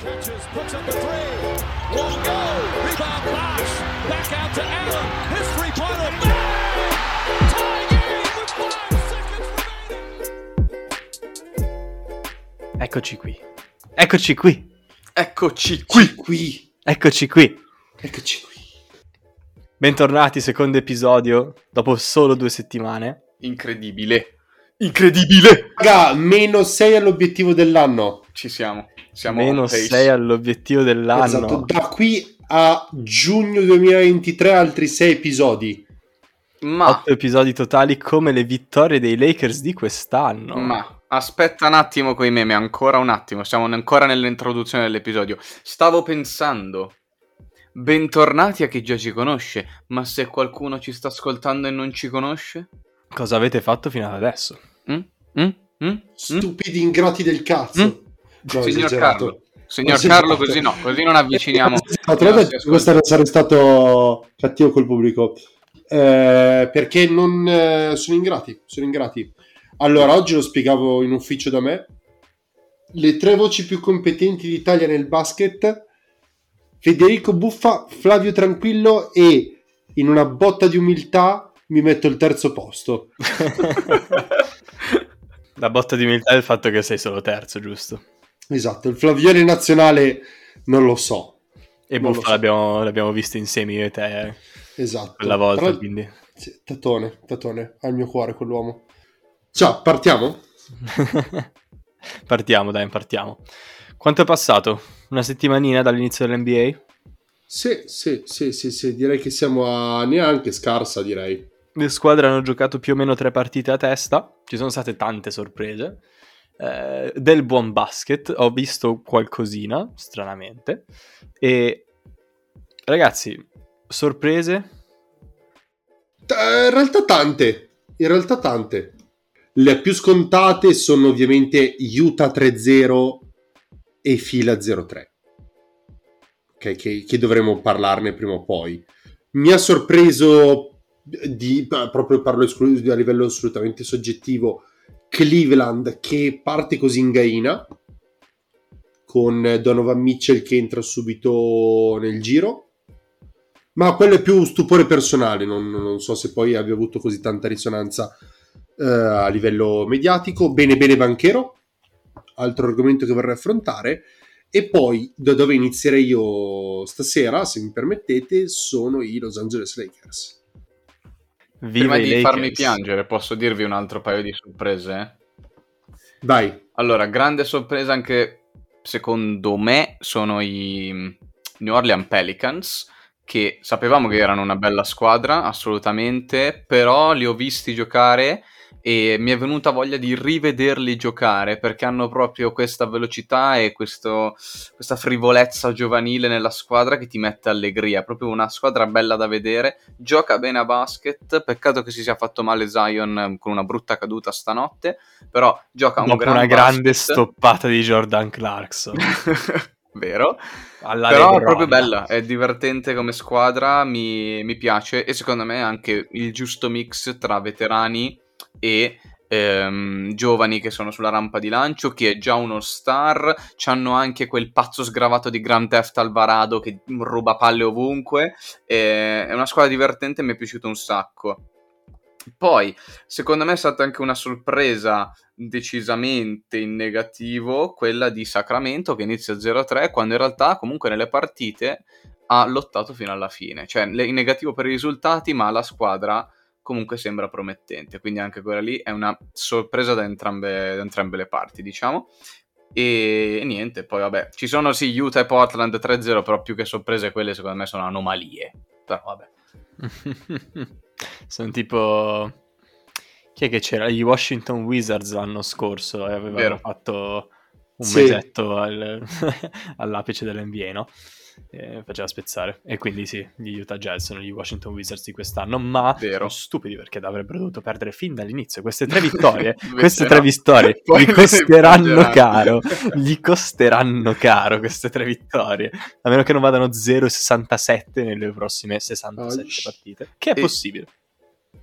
Catches, puts up a three. Won't go. Rebound Bosch. Back out to Allen. His three-pointer. Bang! Tie game with five seconds remaining. Eccoci qui. Eccoci qui. Eccoci qui. qui. Eccoci qui. Eccoci qui. Bentornati, secondo episodio, dopo solo due settimane. Incredibile. Incredibile. Raga, meno 6 all'obiettivo dell'anno. Ci siamo. Siamo Meno on pace. 6 all'obiettivo dell'anno. Esatto, da qui a giugno 2023 altri 6 episodi. Ma, 8 episodi totali come le vittorie dei Lakers di quest'anno. ma, aspetta un attimo coi meme, ancora un attimo. Siamo ancora nell'introduzione dell'episodio. Stavo pensando. Bentornati a chi già ci conosce, ma se qualcuno ci sta ascoltando e non ci conosce? Cosa avete fatto fino ad adesso? Mm? Mm? Mm? Mm? Stupidi ingrati del cazzo. No, Signor. Carlo. Signor. Carlo, così no, così non avviciniamo. No, tra l'altro, questo non sarei stato cattivo col pubblico. Eh, perché non eh, sono ingrati. Sono ingrati. Allora, oggi lo spiegavo in ufficio da me. Le tre voci più competenti d'Italia nel basket: Federico Buffa, Flavio Tranquillo e in una botta di umiltà mi metto il terzo posto. La botta di umiltà è il fatto che sei solo terzo, giusto? Esatto, il Flavione nazionale non lo so. E Buffa so. l'abbiamo, l'abbiamo visto insieme io e te Esatto. quella volta, Tra- quindi... Sì, tatone, tatone, al mio cuore quell'uomo. Ciao, partiamo? partiamo, dai, partiamo. Quanto è passato? Una settimanina dall'inizio dell'NBA? Sì, sì, sì, sì, sì, direi che siamo a neanche scarsa, direi. Le squadre hanno giocato più o meno tre partite a testa, ci sono state tante sorprese. Eh, del buon basket, ho visto qualcosina, stranamente. E ragazzi, sorprese? T- in realtà tante, in realtà tante. Le più scontate sono ovviamente Utah 3-0 e Fila 0-3. Ok, che, che dovremo parlarne prima o poi. Mi ha sorpreso, di, proprio parlo esclu- a livello assolutamente soggettivo, Cleveland che parte così in gaina, con Donovan Mitchell che entra subito nel giro. Ma quello è più stupore personale, non, non so se poi abbia avuto così tanta risonanza eh, a livello mediatico. Bene, bene, Banchero, altro argomento che vorrei affrontare. E poi da dove inizierei io stasera, se mi permettete, sono i Los Angeles Lakers. Viva Prima di Lakers. farmi piangere, posso dirvi un altro paio di sorprese? Vai, Allora, grande sorpresa anche secondo me sono i New Orleans Pelicans, che sapevamo che erano una bella squadra, assolutamente, però li ho visti giocare e mi è venuta voglia di rivederli giocare perché hanno proprio questa velocità e questo- questa frivolezza giovanile nella squadra che ti mette allegria. Proprio una squadra bella da vedere, gioca bene a basket. Peccato che si sia fatto male Zion eh, con una brutta caduta stanotte, però gioca un gran una grande basket. stoppata di Jordan Clarkson. Vero? Alla Però è LeBron. proprio bella, è divertente come squadra, mi, mi piace e secondo me anche il giusto mix tra veterani e ehm, giovani che sono sulla rampa di lancio, che è già uno star, hanno anche quel pazzo sgravato di Grand Theft Alvarado che ruba palle ovunque, e- è una squadra divertente e mi è piaciuto un sacco. Poi, secondo me è stata anche una sorpresa decisamente in negativo quella di Sacramento che inizia 0-3 quando in realtà comunque nelle partite ha lottato fino alla fine. Cioè, in negativo per i risultati, ma la squadra comunque sembra promettente. Quindi anche quella lì è una sorpresa da entrambe, da entrambe le parti, diciamo. E, e niente, poi vabbè, ci sono sì Utah e Portland 3-0, però più che sorprese quelle secondo me sono anomalie. Però vabbè. Sono tipo... Chi è che c'era? Gli Washington Wizards l'anno scorso e avevano Vero. fatto un Sì. mesetto al- all'apice dell'NBA, no? Eh, faceva spezzare. E quindi sì, gli Utah Jazz sono gli Washington Wizards di quest'anno, ma Vero. sono stupidi perché avrebbero dovuto perdere fin dall'inizio. Queste tre vittorie, queste tre vittorie Poi gli costeranno caro. Gli costeranno caro queste tre vittorie. A meno che non vadano 0-67 nelle prossime 67 Ah, partite. Che è E- possibile.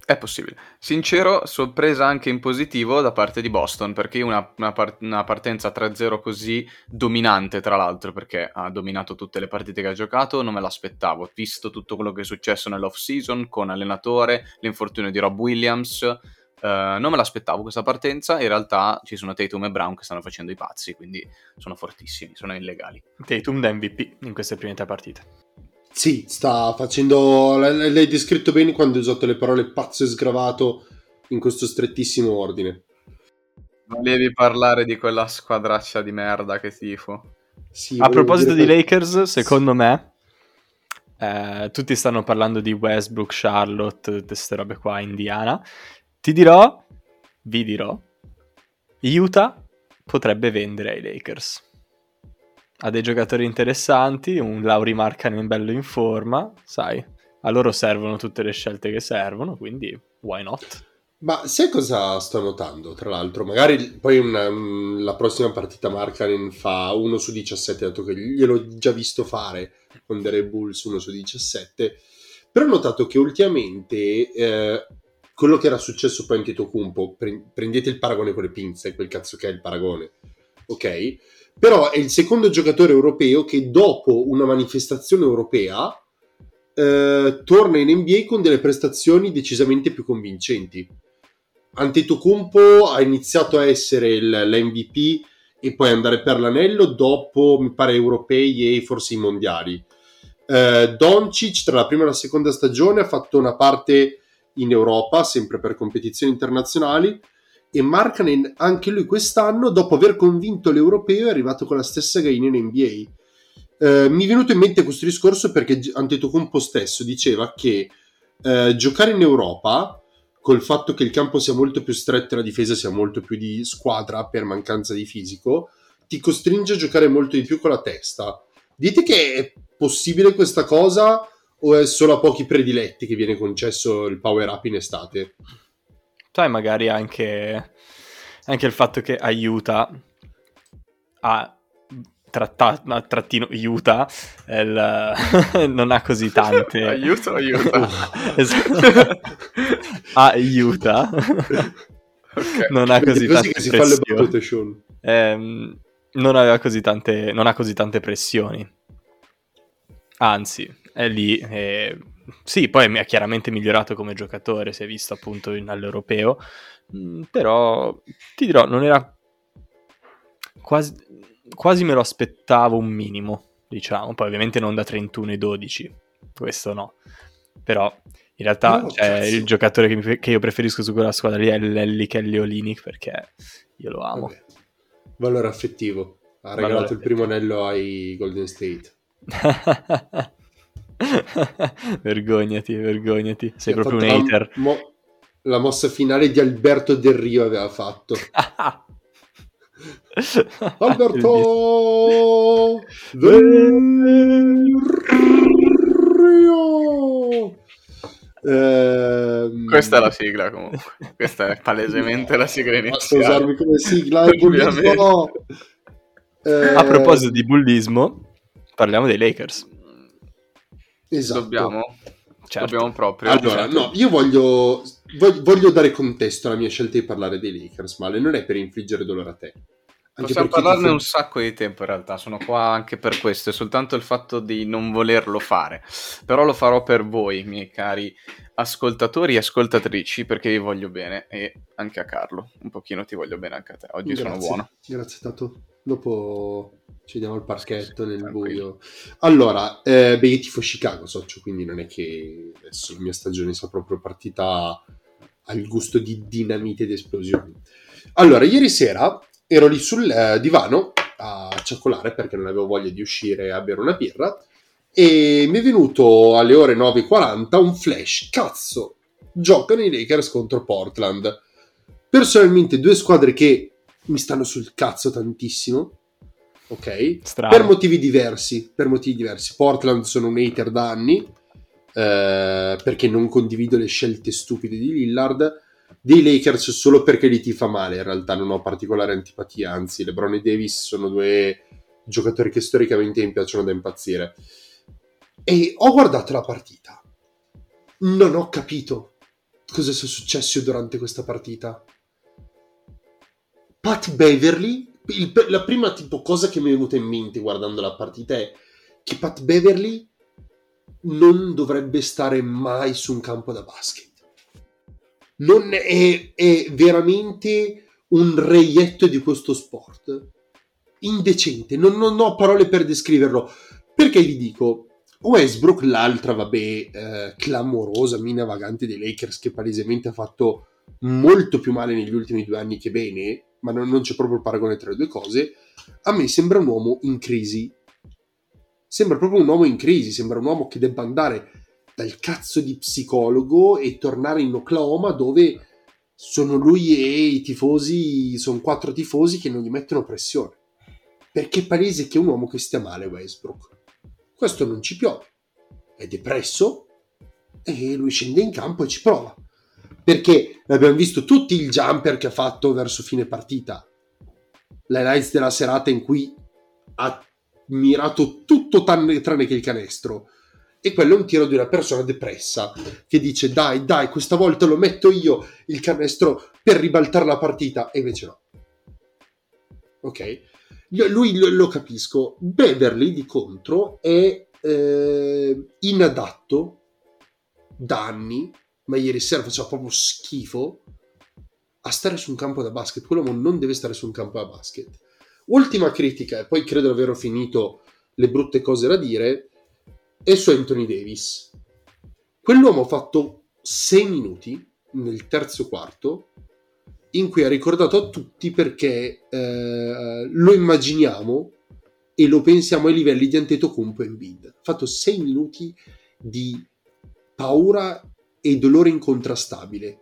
È possibile. Sincero, sorpresa anche in positivo da parte di Boston, perché una, una, par- una partenza 3-0 così dominante, tra l'altro, perché ha dominato tutte le partite che ha giocato, non me l'aspettavo. Visto tutto quello che è successo nell'off season con allenatore, l'infortunio di Rob Williams, Uh, non me l'aspettavo questa partenza. In realtà ci sono Tatum e Brown che stanno facendo i pazzi, quindi sono fortissimi, sono illegali. Tatum da MVP in queste prime tre partite. Sì, sta facendo. L'hai descritto bene quando hai usato le parole pazzo e sgravato in questo strettissimo ordine. Volevi parlare di quella squadraccia di merda che tifo. Sì, A proposito di che... Lakers, secondo me. Eh, tutti stanno parlando di Westbrook, Charlotte, queste robe qua, Indiana. Ti dirò, vi dirò, Utah potrebbe vendere ai Lakers. Ha dei giocatori interessanti, un Lauri Markkanen bello in forma, sai, a loro servono tutte le scelte che servono, quindi why not? Ma sai cosa sto notando, tra l'altro? Magari poi una, la prossima partita Markkanen fa 1 su 17, dato che gliel'ho già visto fare con The Red Bulls 1 su 17, però ho notato che ultimamente... Eh, quello che era successo poi in Tetokumpo, prendete il paragone con le pinze, quel cazzo che è il paragone, ok? Però è il secondo giocatore europeo che dopo una manifestazione europea eh, torna in NBA con delle prestazioni decisamente più convincenti. Antetokounmpo ha iniziato a essere il, l'MVP e poi andare per l'anello dopo, mi pare, europei e forse i mondiali. Eh, Doncic tra la prima e la seconda stagione ha fatto una parte in Europa, sempre per competizioni internazionali, e Markkanen anche lui quest'anno, dopo aver convinto l'europeo, è arrivato con la stessa gaina in NBA. Eh, mi è venuto in mente questo discorso perché Antetokounmpo stesso diceva che eh, giocare in Europa, col fatto che il campo sia molto più stretto e la difesa sia molto più di squadra per mancanza di fisico, ti costringe a giocare molto di più con la testa. Dite che è possibile questa cosa o è solo a pochi prediletti che viene concesso il power up in estate? Sai, magari anche, anche il fatto che aiuta a tratta- a trattino aiuta il, non ha così tante. Aiuto aiuta. Aiuta. Okay. non ha così, tante pressioni. eh, non aveva così tante non ha così tante pressioni. Anzi è lì. E... Sì, poi mi ha chiaramente migliorato come giocatore, si è visto appunto in, all'europeo, mm, però ti dirò, non era quasi, quasi me lo aspettavo un minimo, diciamo, poi ovviamente non da 31 e 12, questo no, però in realtà no, cioè, il giocatore che, mi, che, io preferisco su quella squadra lì è Lelli Kelly Olinic perché io lo amo. Vabbè. Valore affettivo, ha regalato Valore il primo anello ai Golden State. vergognati, vergognati. Sei e proprio un hater. La, mo- la mossa finale di Alberto Del Rio aveva fatto. Alberto Del Rio. Ehm... Questa è la sigla comunque. Questa è palesemente la sigla iniziale. Basta usarmi come sigla. Eh... A proposito di bullismo, parliamo dei Lakers. Esatto. Dobbiamo, certo. dobbiamo proprio. Allora, certo. no, io voglio, voglio, dare contesto alla mia scelta di parlare dei Lakers, Male, non è per infliggere dolore a te. Anche Possiamo parlarne fa... un sacco di tempo in realtà, sono qua anche per questo, è soltanto il fatto di non volerlo fare. Però lo farò per voi, miei cari ascoltatori e ascoltatrici, perché vi voglio bene e anche a Carlo, un pochino ti voglio bene anche a te, oggi Grazie. sono buono. Grazie Tato, dopo ci diamo il parchetto nel buio. Allora, eh, beh, io tifo Chicago, socio, quindi non è che adesso la mia stagione sia proprio partita al gusto di dinamite ed esplosioni. Allora, ieri sera ero lì sul eh, divano a cioccolare perché non avevo voglia di uscire a bere una birra e mi è venuto alle ore 9.40 un flash. Cazzo, giocano i Lakers contro Portland. Personalmente due squadre che mi stanno sul cazzo tantissimo ok? Strano. Per motivi diversi, per motivi diversi. Portland sono un hater da anni, eh, perché non condivido le scelte stupide di Lillard. Dei Lakers solo perché li ti fa male, in realtà non ho particolare antipatia, anzi LeBron e Davis sono due giocatori che storicamente mi piacciono da impazzire. E ho guardato la partita, non ho capito cosa sia successo durante questa partita. Pat Beverly, il- la prima tipo cosa che mi è venuta in mente guardando la partita è che Pat Beverly non dovrebbe stare mai su un campo da basket. Non è, è veramente un reietto di questo sport. Indecente, non, non ho parole per descriverlo. Perché vi dico, Westbrook, l'altra, vabbè, eh, clamorosa mina vagante dei Lakers che palesemente ha fatto molto più male negli ultimi due anni che bene, ma non, non c'è proprio il paragone tra le due cose, a me sembra un uomo in crisi. Sembra proprio un uomo in crisi, sembra un uomo che debba andare dal cazzo di psicologo e tornare in Oklahoma dove sono lui e i tifosi, sono quattro tifosi che non gli mettono pressione. Perché è palese che è un uomo che stia male Westbrook. Questo non ci piove. È depresso e lui scende in campo e ci prova. Perché abbiamo visto tutti il jumper che ha fatto verso fine partita. L'highlights della serata in cui ha mirato tutto tranne, tranne che il canestro. E quello è un tiro di una persona depressa che dice dai, dai, questa volta lo metto io il canestro per ribaltare la partita. E invece no. Ok? Io- lui lo, lo capisco. Beverly, di contro, è eh, inadatto da anni, ma ieri sera faceva proprio schifo a stare su un campo da basket. Quell'uomo non deve stare su un campo da basket. Ultima critica, e poi credo di aver finito le brutte cose da dire, è su Anthony Davis. Quell'uomo ha fatto 6 minuti nel terzo quarto in cui ha ricordato a tutti perché eh, lo immaginiamo e lo pensiamo ai livelli di Antetokounmpo e Embiid. Ha fatto 6 minuti di paura e dolore incontrastabile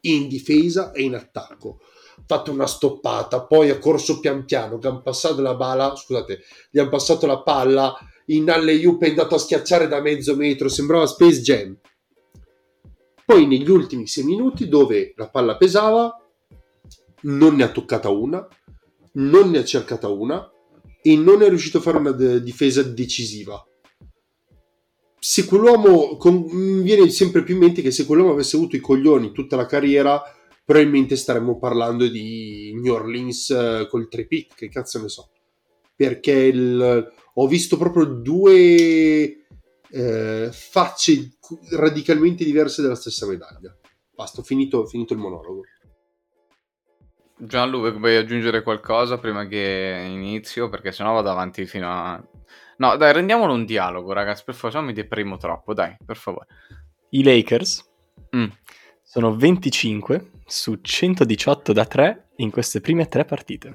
in difesa e in attacco. Fatto una stoppata, poi ha corso pian piano, che hanno passato la bala, scusate, gli hanno passato la palla in alley-oop è andato a schiacciare da mezzo metro, sembrava Space Jam. Poi negli ultimi 6 minuti dove la palla pesava, non ne ha toccata una, non ne ha cercata una e non è riuscito a fare una de- difesa decisiva. Se quell'uomo, con- mi viene sempre più in mente che se quell'uomo avesse avuto i coglioni tutta la carriera, probabilmente staremmo parlando di New Orleans eh, col 3 pick, che cazzo ne so. Perché il- ho visto proprio due eh, facce radicalmente diverse della stessa medaglia. Basta, ho finito, finito il monologo. Gianlu, vuoi aggiungere qualcosa prima che inizio? Perché sennò vado avanti fino a... No, dai, rendiamolo un dialogo, ragazzi, per favore, se no mi deprimo troppo, dai, per favore. I Lakers Mm. sono 25 su 118 da 3 in queste prime tre partite.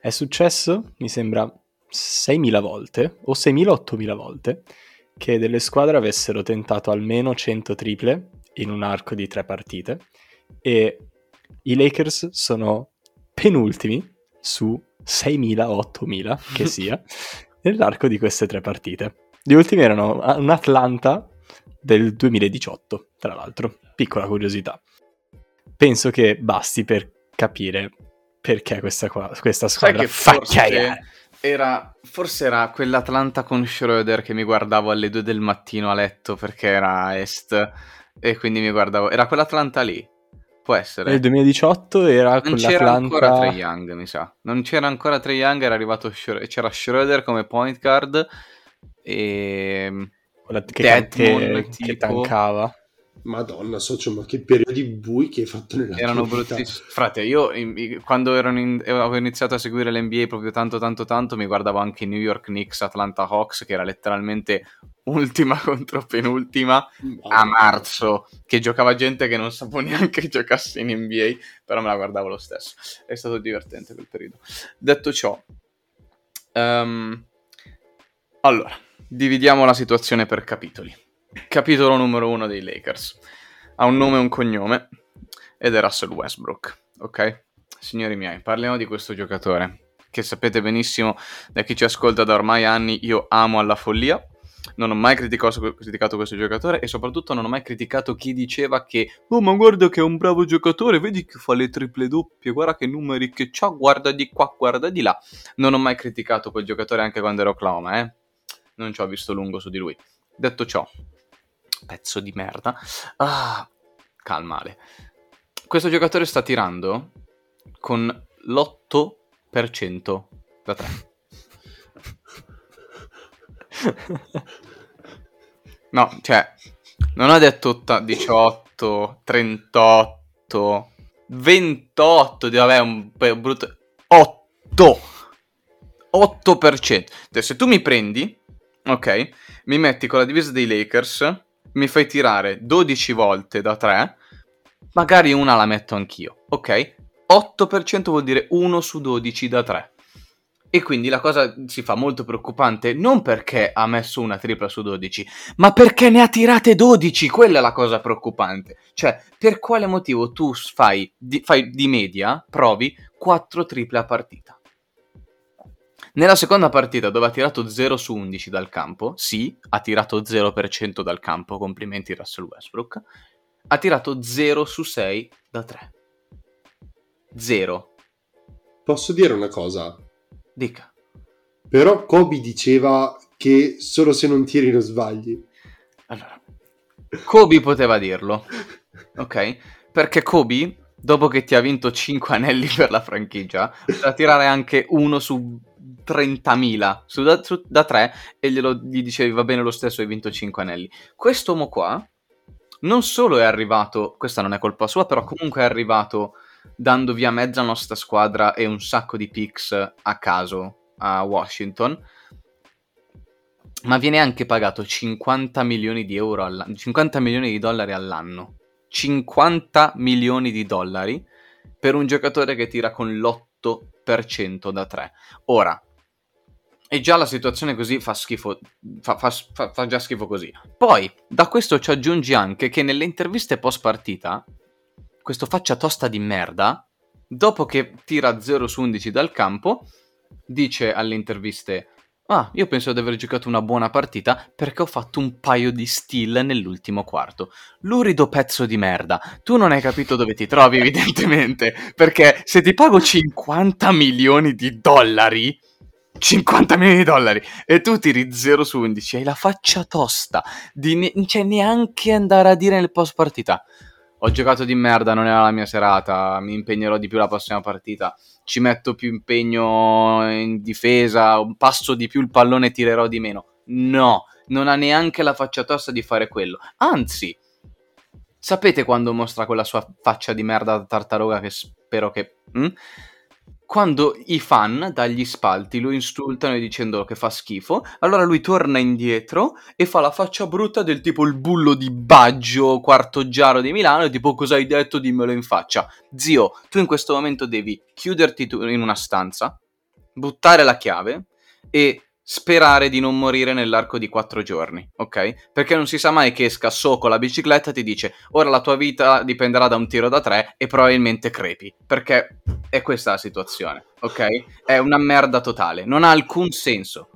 È successo, mi sembra, 6.000 volte o 6.000 o 8.000 volte che delle squadre avessero tentato almeno 100 triple in un arco di tre partite e i Lakers sono penultimi su 6.000 o 8.000 che sia nell'arco di queste tre partite. Gli ultimi erano un Atlanta del 2018, tra l'altro. Piccola curiosità. Penso che basti per capire perché questa, qua- questa squadra fa era, forse era quell'Atlanta con Schroeder che mi guardavo alle 2 del mattino a letto perché era est e quindi mi guardavo... Era quell'Atlanta lì? Può essere. Nel 2018 era Non con c'era ancora l'Atlanta... Trae Young, mi sa. Non c'era ancora Trae Young, era arrivato Schro- c'era Schroeder come point guard e quella che, Deadmon, che, tipo. che tankava. Madonna, socio, ma che periodi bui che hai fatto nella erano bruttissimi. Frate, io in- quando in- avevo iniziato a seguire l'NBA proprio tanto tanto tanto, mi guardavo anche New York Knicks, Atlanta Hawks, che era letteralmente ultima contro penultima a marzo, che giocava gente che non sapevo neanche che giocasse in NBA, però me la guardavo lo stesso. È stato divertente quel periodo. Detto ciò, ehm, allora, dividiamo la situazione per capitoli. Capitolo numero uno dei Lakers. Ha un nome e un cognome ed è Russell Westbrook, ok? Signori miei, parliamo di questo giocatore che sapete benissimo da chi ci ascolta da ormai anni io amo alla follia. Non ho mai criticato, questo giocatore e soprattutto non ho mai criticato chi diceva che Oh ma guarda che è un bravo giocatore, vedi che fa le triple doppie, guarda che numeri che c'ha, guarda di qua, guarda di là. Non ho mai criticato quel giocatore anche quando ero Oklahoma, eh. Non ci ho visto lungo su di lui. Detto ciò, Pezzo di merda. Ah, calmale. Questo giocatore sta tirando con l'8% da 3. No, cioè, non ho detto otta- 18, 38, 28, di- vabbè, un po' brutto. 8. 8%. Cioè, se tu mi prendi, ok, mi metti con la divisa dei Lakers, mi fai tirare 12 volte da 3, magari una la metto anch'io, ok? 8% vuol dire 1 su 12 da 3. E quindi la cosa si fa molto preoccupante non perché ha messo una tripla su 12, ma perché ne ha tirate 12, quella è la cosa preoccupante. Cioè, per quale motivo tu fai di, fai di media, provi 4 triple a partita? Nella seconda partita dove ha tirato 0 su 11 dal campo, sì, ha tirato 0% dal campo, complimenti Russell Westbrook, ha tirato 0 su 6 da 3. 0. Posso dire una cosa? Dica. Però Kobe diceva che solo se non tiri non sbagli. Allora, Kobe poteva dirlo, ok? Perché Kobe, dopo che ti ha vinto 5 anelli per la franchigia, poteva tirare anche uno su 30.000 su da, su- da 3 e glielo, gli dicevi va bene lo stesso, hai vinto 5 anelli. Quest'uomo qua non solo è arrivato, questa non è colpa sua, però comunque è arrivato dando via mezza nostra squadra e un sacco di picks a caso a Washington, ma viene anche pagato 50 milioni di euro all'anno, 50 milioni di dollari all'anno. 50 milioni di dollari per un giocatore che tira con l'8% da 3. Ora, e già la situazione così fa schifo, fa, fa- fa- già schifo così. Poi, da questo ci aggiungi anche che nelle interviste post partita, questo faccia tosta di merda, dopo che tira 0 su 11 dal campo, dice alle interviste: Ah, io penso di aver giocato una buona partita perché ho fatto un paio di steal nell'ultimo quarto. Lurido pezzo di merda. Tu non hai capito dove ti trovi, evidentemente. Perché se ti pago 50 milioni di dollari. 50 milioni di dollari e tu tiri 0 su 11 hai la faccia tosta di ne- cioè neanche andare a dire nel post partita ho giocato di merda, non era la mia serata, mi impegnerò di più la prossima partita, ci metto più impegno in difesa, passo di più il pallone tirerò di meno. No, non ha neanche la faccia tosta di fare quello. Anzi, sapete quando mostra quella sua faccia di merda da tartaruga che spero che... hm? Quando i fan dagli spalti lo insultano dicendo che fa schifo, allora lui torna indietro e fa la faccia brutta del tipo il bullo di Baggio, quarto giaro di Milano, e tipo cosa hai detto dimmelo in faccia. Zio, tu in questo momento devi chiuderti in una stanza, buttare la chiave e sperare di non morire nell'arco di quattro giorni, ok? Perché non si sa mai che esca So con la bicicletta e ti dice ora la tua vita dipenderà da un tiro da tre e probabilmente crepi, perché è questa la situazione, ok? È una merda totale, non ha alcun senso.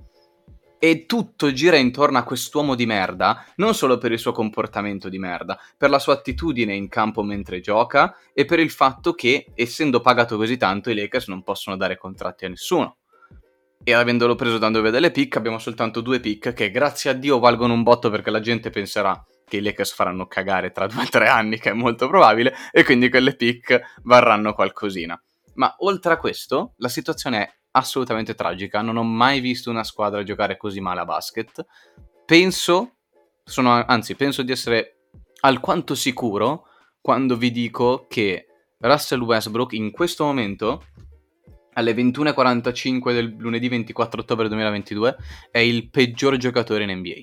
E tutto gira intorno a quest'uomo di merda, non solo per il suo comportamento di merda, per la sua attitudine in campo mentre gioca e per il fatto che, essendo pagato così tanto, i Lakers non possono dare contratti a nessuno. E avendolo preso dando via delle pick, abbiamo soltanto due pick che grazie a Dio valgono un botto perché la gente penserà che i Lakers faranno cagare tra due o tre anni, che è molto probabile, e quindi quelle pick varranno qualcosina. Ma oltre a questo, la situazione è assolutamente tragica. Non ho mai visto una squadra giocare così male a basket. Penso, sono, anzi, penso di essere alquanto sicuro quando vi dico che Russell Westbrook in questo momento, alle 21.45 del lunedì 24 ottobre 2022, è il peggior giocatore in NBA.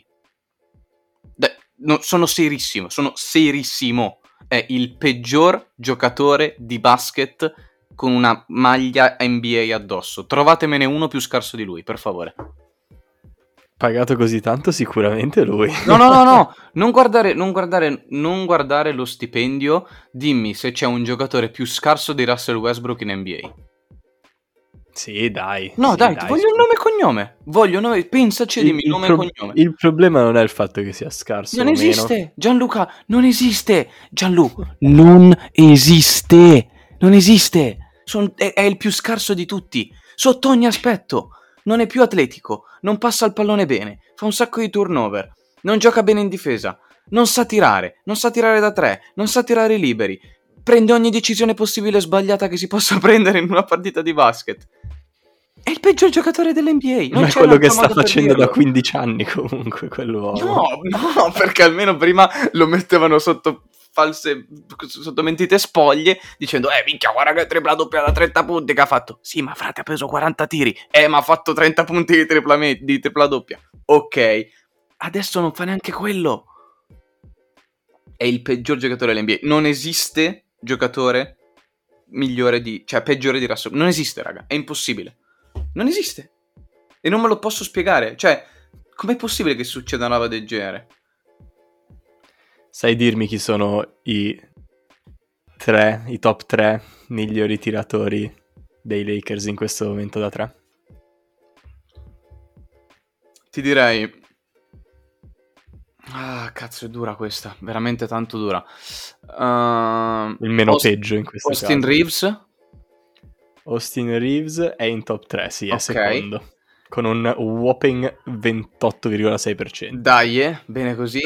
Dai, no, sono serissimo, sono serissimo. È il peggior giocatore di basket con una maglia NBA addosso. Trovatemene uno più scarso di lui, per favore. Pagato così tanto sicuramente lui. No, no, no, no, non guardare, non guardare, non guardare lo stipendio. Dimmi se c'è un giocatore più scarso di Russell Westbrook in NBA. Sì, dai. No, sì, dai, ti voglio il nome e cognome. Voglio nome, pensaci, Il- dimmi il nome pro- e cognome. Il problema non è il fatto che sia scarso Non o meno. esiste, Gianluca, non esiste. Gianluca, non esiste. Non esiste. Son- è, è il più scarso di tutti. Sotto ogni aspetto. Non è più atletico, non passa il pallone bene, fa un sacco di turnover, non gioca bene in difesa, Non sa tirare, non sa tirare da tre, non sa tirare liberi. Prende ogni decisione possibile sbagliata che si possa prendere in una partita di basket. È il peggior giocatore dell'NBA. Non Ma è quello che sta facendo da dirlo. 15 anni comunque, quell'uomo. No, no, perché almeno prima lo mettevano sotto false, sotto mentite spoglie dicendo eh minchia guarda che tripla doppia da 30 punti che ha fatto sì ma frate ha preso 40 tiri eh ma ha fatto 30 punti di tripla, me- di tripla doppia ok adesso non fa neanche quello è il peggior giocatore dell'NBA non esiste giocatore migliore di cioè peggiore di Russell non esiste raga è impossibile non esiste e non me lo posso spiegare cioè com'è possibile che succeda una roba del genere Sai dirmi chi sono i tre, i top 3 migliori tiratori dei Lakers in questo momento da 3? Ti direi. Ah, cazzo, è dura questa. Veramente tanto dura. Ehm, Il meno Aust- peggio in questo Austin caso. Reeves. Austin Reeves è in top 3, sì, è Ok. secondo. Con un whopping 28,6%. Dai, eh, bene così.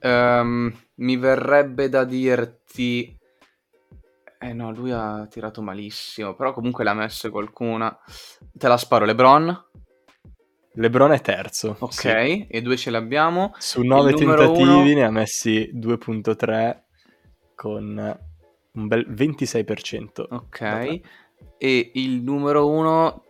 Ehm, mi verrebbe da dirti. Eh no, lui ha tirato malissimo. Però comunque l'ha messo qualcuna. Te la sparo, LeBron. LeBron è terzo. Ok, sì. e due ce l'abbiamo. Su 9 Il numero tentativi uno- ne ha messi 2.3 con un bel 26%. Ok. E il numero uno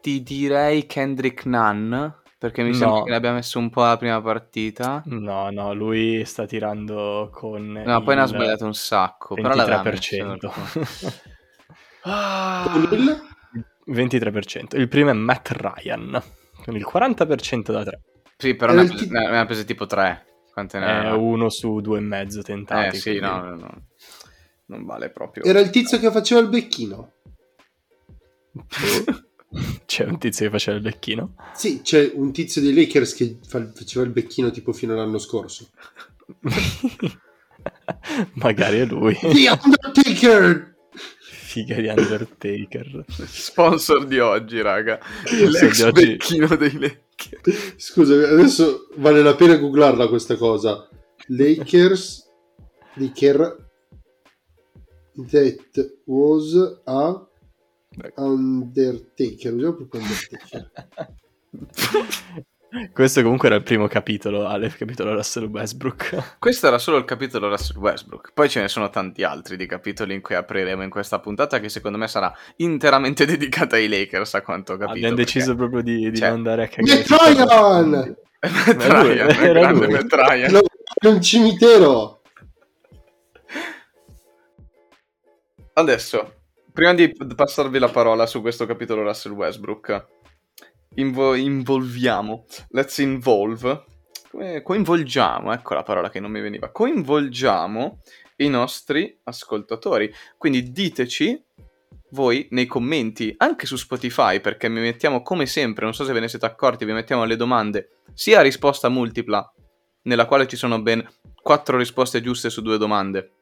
ti direi Kendrick Nunn. Perché mi No. sembra che l'abbia messo un po' alla prima partita. No, no, lui sta tirando con No, poi ne ha sbagliato un sacco. Però l'aveva messo. 23%. Ah, il 23%. Il primo è Matt Ryan, con il 40% da 3. sì, però ne ha, ti- ne ha prese tipo tre. Quante ne È ha? uno su due e mezzo Eh tentati. sì, quindi- no, no, no. Non vale proprio. Era il tizio che faceva il becchino. C'è un tizio che faceva il becchino. Sì, c'è un tizio dei Lakers che fa- faceva il becchino tipo fino all'anno scorso. Magari è lui. The Undertaker! Figa di Undertaker. Sponsor di oggi, raga. L'ex oggi. becchino dei Lakers. Scusa, adesso vale la pena googlarla questa cosa. Lakers Laker that was a Undertaker. Usiamo proprio Undertaker. Questo comunque era il primo capitolo, Ale, il capitolo Russell Westbrook. Questo era solo il capitolo Russell Westbrook. Poi ce ne sono tanti altri di capitoli in cui apriremo in questa puntata che secondo me sarà interamente dedicata ai Lakers, a quanto ho capito. Abbiamo deciso proprio di, di Cioè, non andare a cagare. Perché- Matt Era lui, era È un cimitero! Adesso, prima di passarvi la parola su questo capitolo Russell Westbrook, invo- involviamo, let's involve, come- coinvolgiamo, ecco la parola che non mi veniva, coinvolgiamo i nostri ascoltatori. Quindi diteci voi nei commenti, anche su Spotify, perché mi mettiamo come sempre, non so se ve ne siete accorti, vi mettiamo le domande sia a risposta multipla, nella quale ci sono ben quattro risposte giuste su due domande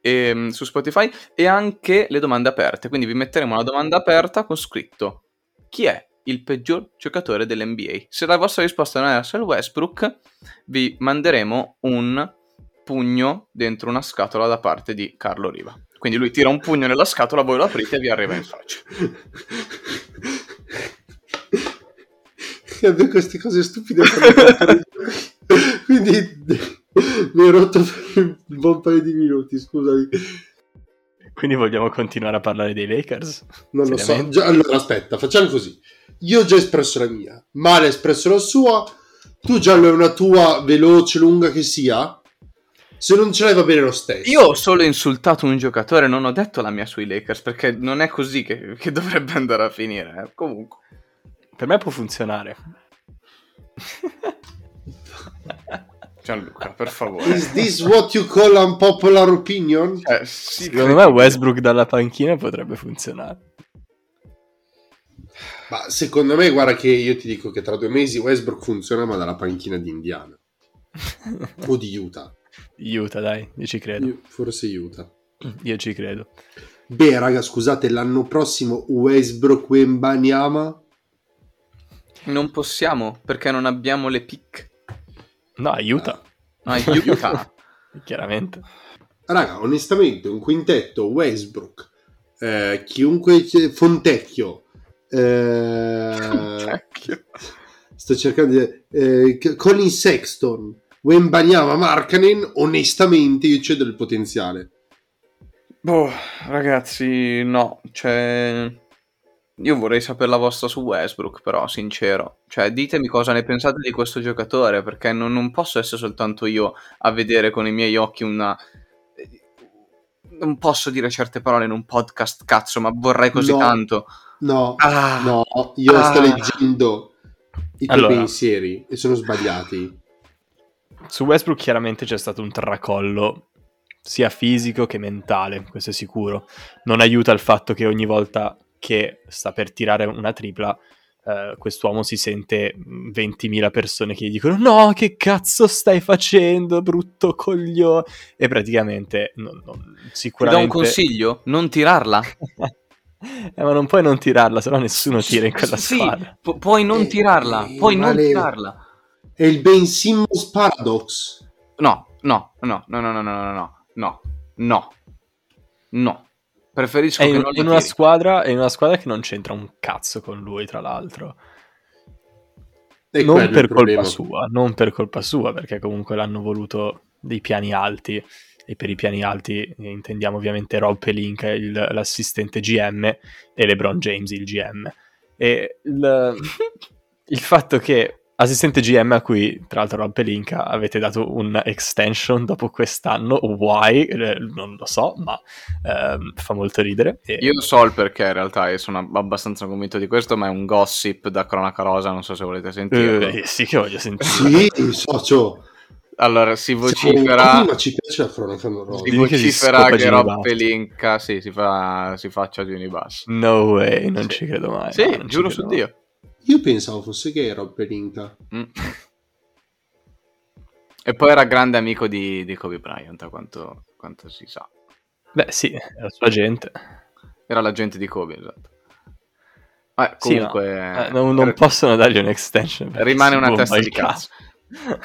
ehm, su Spotify e anche le domande aperte. Quindi vi metteremo una domanda aperta con scritto chi è il peggior giocatore dell'NBA. Se la vostra risposta non è Russell Westbrook, vi manderemo un pugno dentro una scatola da parte di Carlo Riva. Quindi lui tira un pugno nella scatola, voi lo aprite e vi arriva in faccia. E a me queste cose stupide. Quindi mi hai rotto per un buon paio di minuti, scusami. Quindi vogliamo continuare a parlare dei Lakers? Non lo so. Già- allora, aspetta, facciamo così. Io ho già espresso la mia, Male ha espresso la sua. Tu, Giallo, è una tua veloce, lunga che sia? Se non ce l'hai va bene lo stesso. Io ho solo insultato un giocatore, non ho detto la mia sui Lakers, perché non è così che, che dovrebbe andare a finire. eh. Comunque. Per me può funzionare. Gianluca, per favore. Is this what you call unpopular opinion? Eh, sì, Secondo me Westbrook dalla panchina potrebbe funzionare. Ma secondo me, guarda che io ti dico che tra due mesi Westbrook funziona, ma dalla panchina di Indiana o di Utah. Utah, dai, io ci credo. Io- forse Utah. Io ci credo. Beh, raga, scusate, l'anno prossimo Westbrook Wembanyama Non possiamo perché non abbiamo le pick. No, Utah. Ah, Utah. Chiaramente. Raga, onestamente, un quintetto Westbrook, eh, chiunque Fontecchio, eh, sto cercando di eh, C- Colin Sexton, Wembanyama, Markkanen, onestamente io c'è del potenziale. Boh, ragazzi, no, cioè... Io vorrei sapere la vostra su Westbrook, però, sincero. Cioè, ditemi cosa ne pensate di questo giocatore, perché non, non posso essere soltanto io a vedere con i miei occhi una... Non posso dire certe parole in un podcast, cazzo, ma vorrei così No. tanto. No, Ah, no, io Ah. sto leggendo i tuoi Allora. pensieri e sono sbagliati. Su Westbrook chiaramente c'è stato un tracollo sia fisico che mentale, questo è sicuro. Non aiuta il fatto che ogni volta che sta per tirare una tripla, eh, quest'uomo si sente mh, 20.000 persone che gli dicono no, che cazzo stai facendo, brutto coglione. E praticamente non, non- ti do un sicuramente... consiglio? Non tirarla. Eh, ma non puoi non tirarla, se no nessuno tira in quella Sì, squadra. pu- puoi non Eh, tirarla, eh, puoi non vale- tirarla. È il Ben Simmons Paradox. No, no, no, no, no, no, no, no, no, no, no, no. Preferisco È che in, in una squadra, è in una squadra che non c'entra un cazzo con lui, tra l'altro. È non per il problema. colpa sua, non per colpa sua, perché comunque l'hanno voluto dei piani alti. E per i piani alti eh, intendiamo ovviamente Rob Pelinka, il- l'assistente GM, e LeBron James, il GM. E il, il fatto che assistente GM a cui, tra l'altro, Rob Pelinka avete dato un extension dopo quest'anno, why? Eh, Non lo so, ma ehm, fa molto ridere. E- Io so il perché in realtà e sono abbastanza convinto di questo, ma è un gossip da cronaca rosa, non so se volete sentirlo. Eh, sì che voglio sentire. Sì, socio. Allora, si vocifera... ma ci piace la cronaca rosa. Si Dimmi che si vocifera che Rob. Pelinka sì, si, fa, si faccia di Unibus. No way, non Sì. ci credo mai. Sì, giuro su mai. Dio. Io pensavo fosse gay Rob Pelinka. Mm. E poi era grande amico di, di Kobe Bryant, a quanto, quanto si sa. Beh, sì, è la sua gente. Era l'agente di Kobe, esatto. Eh, Sì, comunque... no, eh, non, non r- possono dargli un extension. perché rimane una testa di cazzo.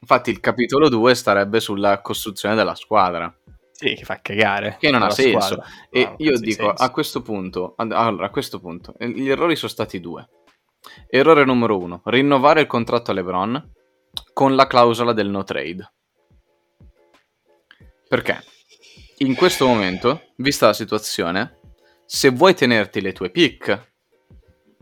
Infatti il capitolo 2 starebbe sulla costruzione della squadra, Sì, che fa cagare. che non ha senso. squadra. E No, non io dico, senso. a questo punto, allora, a questo punto, eh, gli errori sono stati due. Errore numero uno, rinnovare il contratto a LeBron con la clausola del no trade. Perché? In questo momento, vista la situazione, se vuoi tenerti le tue pick,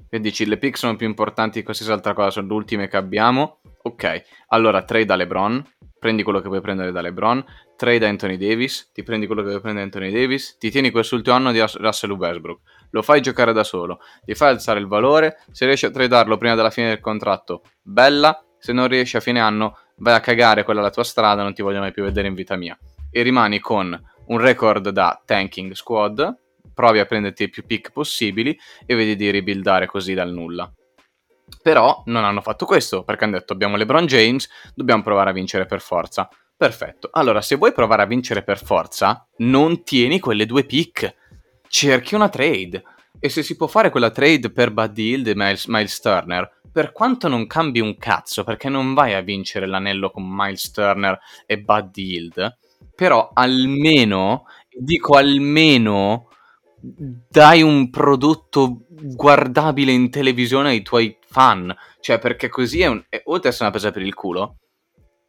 e dici le pick sono più importanti di qualsiasi altra cosa, sono le ultime che abbiamo, ok, allora trade a LeBron, prendi quello che puoi prendere da LeBron, trade a Anthony Davis, ti prendi quello che vuoi prendere da Anthony Davis, ti tieni quest'ultimo anno di Rus- Russell Westbrook, lo fai giocare da solo, ti fai alzare il valore, se riesci a tradarlo prima della fine del contratto, bella, se non riesci a fine anno, vai a cagare, quella è la tua strada, non ti voglio mai più vedere in vita mia. E rimani con un record da tanking squad, provi a prenderti i più pick possibili e vedi di ribuildare così dal nulla. Però non hanno fatto questo, perché hanno detto abbiamo LeBron James, dobbiamo provare a vincere per forza. Perfetto. Allora, se vuoi provare a vincere per forza, non tieni quelle due pick. Cerchi una trade. E se si può fare quella trade per Bud Hield e Miles, Miles Turner, per quanto non cambi un cazzo, perché non vai a vincere l'anello con Miles Turner e Bud Hield, però almeno, dico almeno, dai un prodotto guardabile in televisione ai tuoi fan. Cioè, perché così è, un, oltre ad essere una presa per il culo,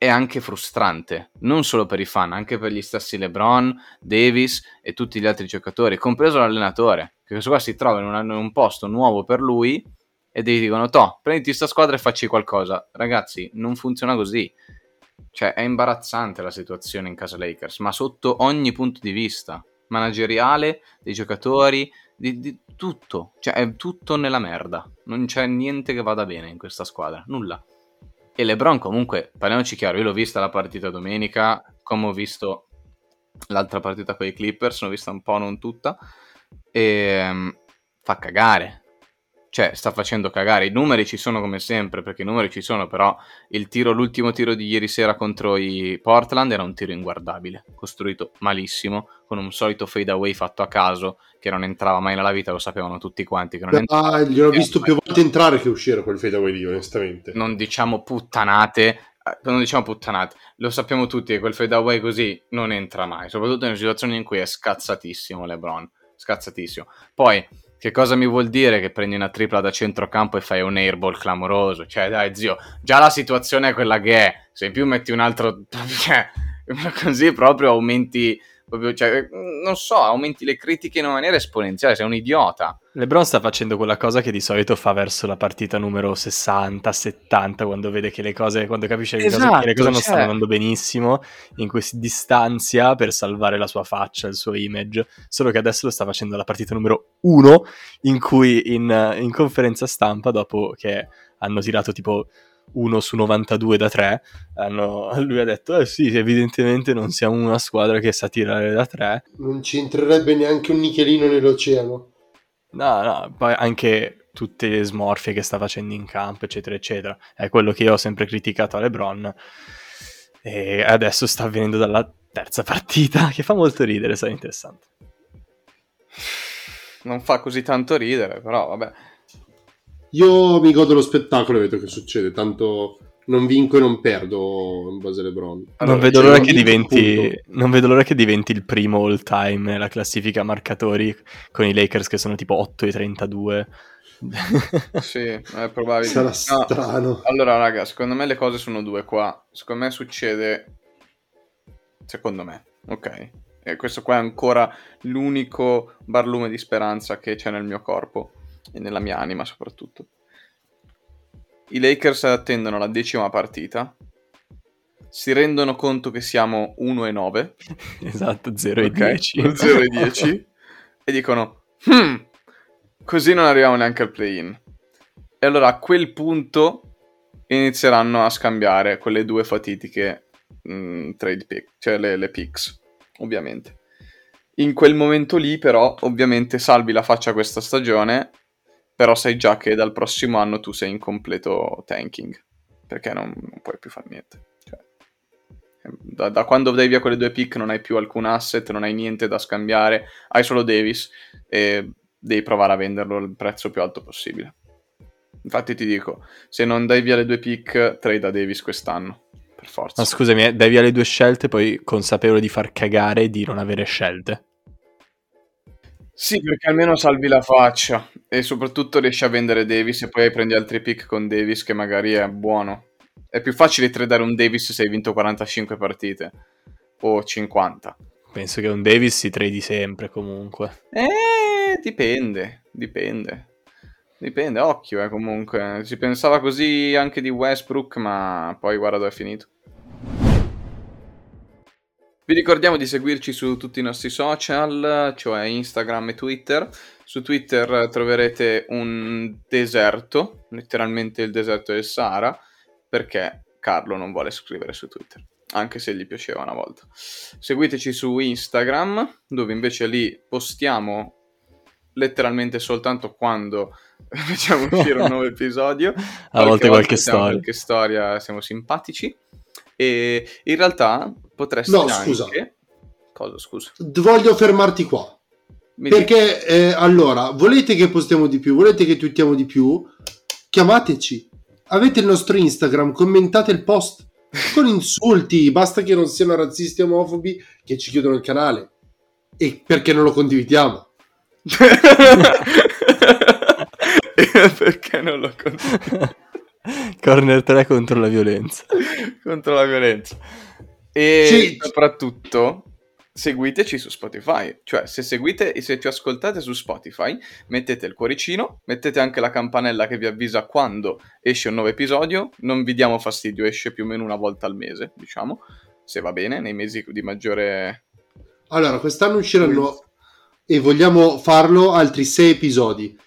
è anche frustrante. Non solo per i fan, anche per gli stessi LeBron, Davis e tutti gli altri giocatori, compreso l'allenatore. Che questo qua si trova in, una- in un posto nuovo per lui e gli dicono: Toh, prenditi sta squadra e facci qualcosa. Ragazzi, non funziona così. Cioè, è imbarazzante la situazione in casa Lakers, ma sotto ogni punto di vista. Manageriale, dei giocatori, di, di tutto. Cioè, è tutto nella merda. Non c'è niente che vada bene in questa squadra. Nulla. E LeBron comunque, parliamoci chiaro, io l'ho vista la partita domenica, come ho visto l'altra partita con i Clippers, l'ho vista un po' non tutta, e ehm, fa cagare. Cioè, sta facendo cagare. I numeri ci sono come sempre, perché i numeri ci sono, però il tiro, l'ultimo tiro di ieri sera contro i Portland era un tiro inguardabile, costruito malissimo, con un solito fade away fatto a caso, che non entrava mai nella vita, lo sapevano tutti quanti, che non entrava Ah, gliel'ho visto più volte entrare che uscire quel fadeaway lì, onestamente. non diciamo puttanate, eh, non diciamo puttanate, lo sappiamo tutti che quel fade away così non entra mai, soprattutto in situazioni in cui è scazzatissimo LeBron, scazzatissimo. Poi, che cosa mi vuol dire che prendi una tripla da centrocampo e fai un airball clamoroso? Cioè, dai, zio, già la situazione è quella che è, se in più metti un altro... Cioè, così proprio aumenti proprio, cioè, non so, aumenti le critiche in una maniera esponenziale, sei un idiota. LeBron sta facendo quella cosa che di solito fa verso la partita numero 60, 70, quando vede che le cose, quando capisce che, Esatto, cose, che le cose non cioè- stanno andando benissimo, in cui si distanzia per salvare la sua faccia, il suo image, solo che adesso lo sta facendo alla partita numero 1, in cui in, in conferenza stampa, dopo che hanno tirato tipo 1 su 92 da 3, hanno- lui ha detto, eh sì, evidentemente non siamo una squadra che sa tirare da 3, Non ci entrerebbe neanche un nichelino nell'oceano. No, no, poi anche tutte le smorfie che sta facendo in campo, eccetera, eccetera. È quello che io ho sempre criticato a LeBron. E adesso sta avvenendo dalla terza partita, che fa molto ridere, sarà interessante. Non fa così tanto ridere, però vabbè. Io mi godo lo spettacolo e vedo che succede, tanto non vinco e non perdo in base a LeBron. Allora, non, vedo cioè, l'ora non diventi, non vedo l'ora che diventi il primo all time nella classifica marcatori con i Lakers che sono tipo 8 e 32. Sì, è probabile. Sarà No, strano. Allora, raga, secondo me le cose sono due qua. Secondo me succede. Secondo me, ok. E questo qua è ancora l'unico barlume di speranza che c'è nel mio corpo e nella mia anima, soprattutto. I Lakers attendono la decima partita. Si rendono conto che siamo 1 e 9. esatto, 0 e ok? 10. 0 e 10. e dicono: "Hmm, così non arriviamo neanche al play-in. E allora a quel punto inizieranno a scambiare quelle due fatitiche mh, trade pick, cioè le, le picks, ovviamente. In quel momento lì, però, ovviamente salvi la faccia questa stagione, però sai già che dal prossimo anno tu sei in completo tanking, perché non, non puoi più fare niente. Cioè, da, da quando dai via quelle due pick non hai più alcun asset, non hai niente da scambiare, hai solo Davis e devi provare a venderlo al prezzo più alto possibile. Infatti ti dico, se non dai via le due pick, trade a Davis quest'anno, per forza. Ma scusami, eh, dai via le due scelte, poi consapevole di far cagare e di non avere scelte. Sì, perché almeno salvi la faccia e soprattutto riesci a vendere Davis e poi prendi altri pick con Davis che magari è buono. È più facile tradare un Davis se hai vinto 45 partite o 50. Penso che un Davis si tradi sempre comunque. Eh, dipende, dipende. Dipende, occhio, eh, comunque. Si pensava così anche di Westbrook, ma poi guarda dove è finito. Vi ricordiamo di seguirci su tutti i nostri social, cioè Instagram e Twitter. Su Twitter troverete un deserto, letteralmente il deserto del Sahara, perché Carlo non vuole scrivere su Twitter, anche se gli piaceva una volta. Seguiteci su Instagram, dove invece lì postiamo letteralmente soltanto quando facciamo uscire un nuovo episodio. A volte qualche storia. Qualche storia, siamo simpatici. E in realtà potresti No, anche... scusa. Cosa, scusa? Voglio fermarti qua. Mi. Perché eh, allora, volete che postiamo di più, volete che twittiamo di più? Chiamateci. Avete il nostro Instagram, commentate il post con insulti, basta che non siano razzisti e omofobi che ci chiudono il canale. E perché non lo condividiamo? Perché non lo conto Corner 3 contro la violenza. contro la violenza? E Sì. soprattutto seguiteci su Spotify. Cioè, se seguite e se ci ascoltate su Spotify, mettete il cuoricino, mettete anche la campanella che vi avvisa quando esce un nuovo episodio. Non vi diamo fastidio, esce più o meno una volta al mese, diciamo. Se va bene, nei mesi di maggiore Allora, quest'anno usciranno e vogliamo farlo altri sei episodi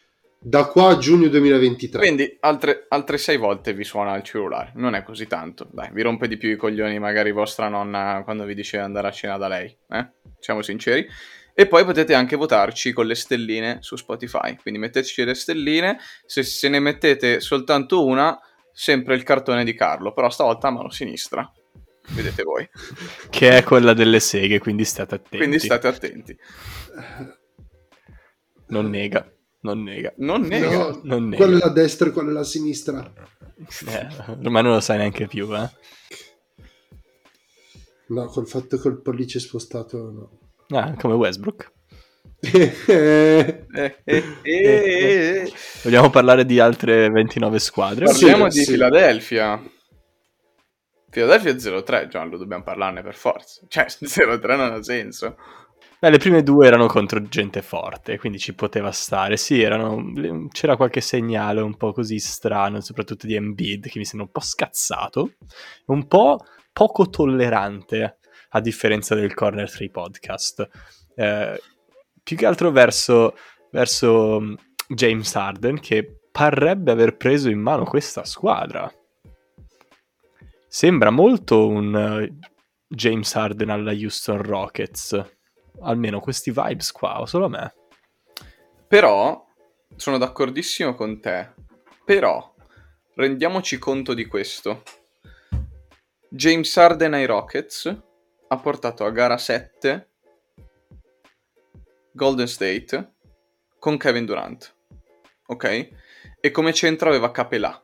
da qua a giugno 2023. Quindi altre, altre sei volte vi suona il cellulare, non è così tanto. Dai, vi rompe di più i coglioni magari vostra nonna quando vi dice di andare a cena da lei, eh? Siamo sinceri. E poi potete anche votarci con le stelline su Spotify. Quindi metteteci le stelline, se, se ne mettete soltanto una, sempre il cartone di Carlo, però stavolta a mano sinistra. Vedete voi. Che è quella delle seghe, quindi state attenti. Quindi state attenti. Non nega. Non nega. Non nega. No, non nega. quella è la destra e quella è la sinistra. Eh, ormai non lo sai neanche più, eh. No, col fatto che il pollice è spostato, no. Ah, come Westbrook. Eh, eh, eh. Vogliamo parlare di altre 29 squadre? Parliamo Sì, di sì. Philadelphia. Philadelphia 0-3, Gianlu, dobbiamo parlarne per forza. Cioè, 0-3 non ha senso. Beh, le prime due erano contro gente forte, quindi ci poteva stare. Sì, erano... c'era qualche segnale un po' così strano, soprattutto di Embiid, che mi sembra un po' scazzato, un po' poco tollerante, a differenza del Corner 3 podcast. Eh, più che altro verso, verso mm, James Harden, che parrebbe aver preso in mano questa squadra. Sembra molto un eh, James Harden alla Houston Rockets. Almeno questi vibes qua, o solo a me. Però, sono d'accordissimo con te. Però, rendiamoci conto di questo. James Harden ai Rockets ha portato a gara 7 Golden State con Kevin Durant. Ok? E come centro aveva Capelà.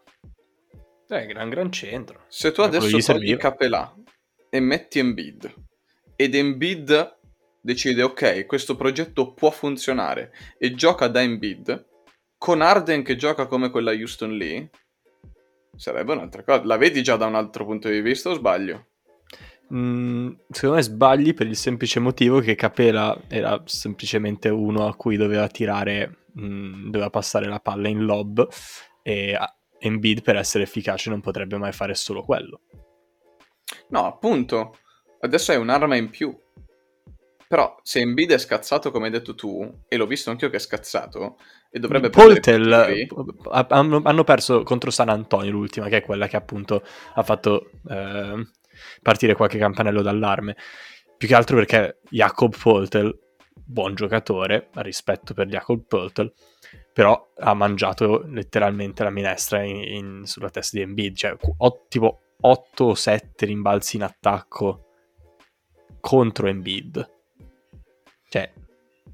Eh, gran gran centro. Se tu adesso gli togli. Capelà e metti Embiid ed Embiid decide ok, questo progetto può funzionare e gioca da Embiid con Arden che gioca come quella Houston lì sarebbe un'altra cosa. La vedi già da un altro punto di vista o sbaglio? Mm, secondo me sbagli per il semplice motivo che Capela era semplicemente uno a cui doveva tirare, mm, doveva passare la palla in lob e Embiid per essere efficace non potrebbe mai fare solo quello. No, appunto. Adesso hai un'arma in più. Però se Embiid è scazzato come hai detto tu, e l'ho visto anch'io che è scazzato, e dovrebbe Poltel hanno, hanno perso contro San Antonio l'ultima, che è quella che appunto ha fatto eh, partire qualche campanello d'allarme. Più che altro perché Jacob Poltel, buon giocatore, rispetto per Jacob Poltel, però ha mangiato letteralmente la minestra in- in- sulla testa di Embiid, cioè o- tipo 8 o 7 rimbalzi in attacco contro Embiid. Cioè,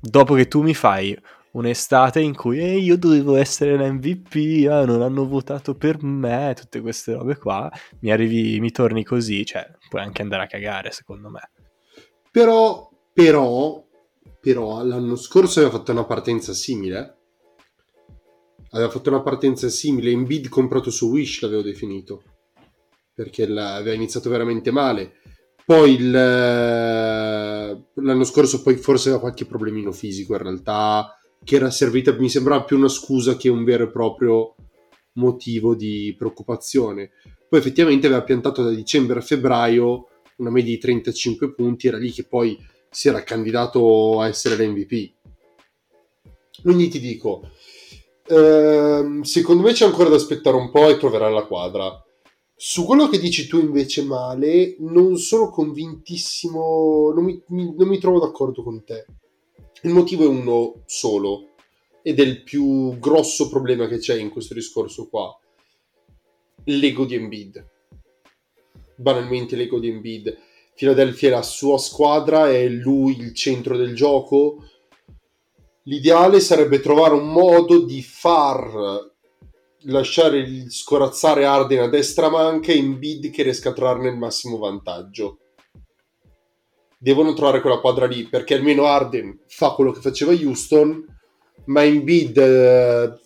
dopo che tu mi fai un'estate in cui "Eh, io dovevo essere l'MVP, ah, non hanno votato per me, tutte queste robe qua, mi arrivi, mi torni così, cioè, puoi anche andare a cagare, secondo me. Però, però, però, l'anno scorso aveva fatto una partenza simile. Aveva fatto una partenza simile. In bid comprato su Wish l'avevo definito. Perché la- aveva iniziato veramente male. Poi il, eh, l'anno scorso poi forse aveva qualche problemino fisico in realtà. Che era servita, mi sembrava più una scusa che un vero e proprio motivo di preoccupazione. Poi effettivamente aveva piantato da dicembre a febbraio una media di 35 punti, era lì che poi si era candidato a essere l'MVP. Quindi ti dico, ehm, secondo me c'è ancora da aspettare un po' e troverà la quadra. Su quello che dici tu invece male, non sono convintissimo, non mi, mi- non mi trovo d'accordo con te. Il motivo è uno solo ed è il più grosso problema che c'è in questo discorso qua. L'ego di Embiid banalmente l'ego di Embiid. Philadelphia è la sua squadra, è lui il centro del gioco. L'ideale sarebbe trovare un modo di far lasciare il scorazzare Arden a destra manca e Embiid che riesca a trarne il massimo vantaggio. Devono trovare quella quadra lì perché almeno Arden fa quello che faceva Houston, ma Embiid eh,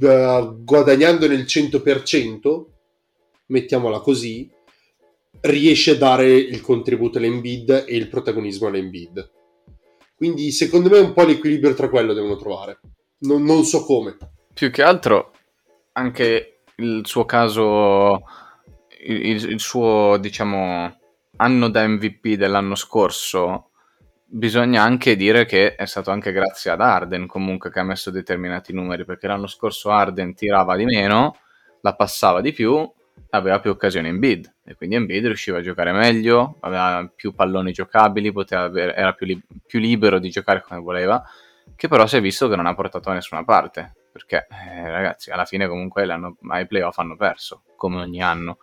eh, guadagnando nel 100%, mettiamola così, riesce a dare il contributo all'Embiid e il protagonismo all'Embiid. Quindi secondo me un po' l'equilibrio tra quello devono trovare. Non, non so come. Più che altro, anche il suo caso, il, il- suo, diciamo, anno da MVP dell'anno scorso, bisogna anche dire che è stato anche grazie ad Arden comunque che ha messo determinati numeri, perché l'anno scorso Arden tirava di meno, la passava di più, aveva più occasioni in bid e quindi Embiid riusciva a giocare meglio, aveva più palloni giocabili, avere- era più, li- più libero di giocare come voleva, che però si è visto che non ha portato da nessuna parte, perché eh, ragazzi alla fine comunque l'hanno, ai playoff hanno perso, come ogni anno.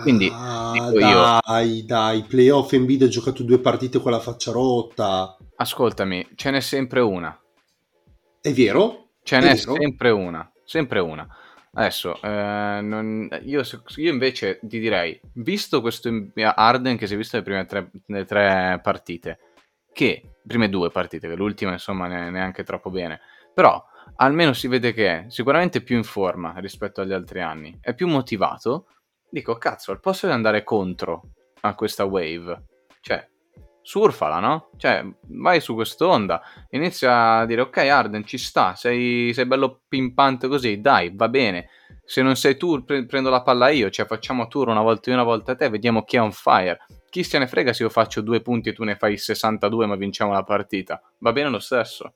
Quindi, Ah, dico io- dai, dai, playoff Embiid ha giocato due partite con la faccia rotta. Ascoltami, ce n'è sempre una. È vero? Ce È n'è vero. sempre una, sempre una. Adesso, eh, non- io, io invece ti direi, visto questo in- Arden che si è visto le prime tre, le tre partite, che, prime due partite, che l'ultima insomma ne- neanche troppo bene, però almeno si vede che è sicuramente più in forma rispetto agli altri anni, è più motivato, dico cazzo, al posto di andare contro a questa wave, cioè, surfala, no? Cioè, vai su quest'onda, inizia a dire ok Arden ci sta, sei, sei bello pimpante così, dai, va bene. Se non sei tu, pre- prendo la palla io, cioè facciamo tour una volta io, una volta te, vediamo chi è on fire. Chi se ne frega se io faccio due punti e tu ne fai 62 ma vinciamo la partita. Va bene lo stesso.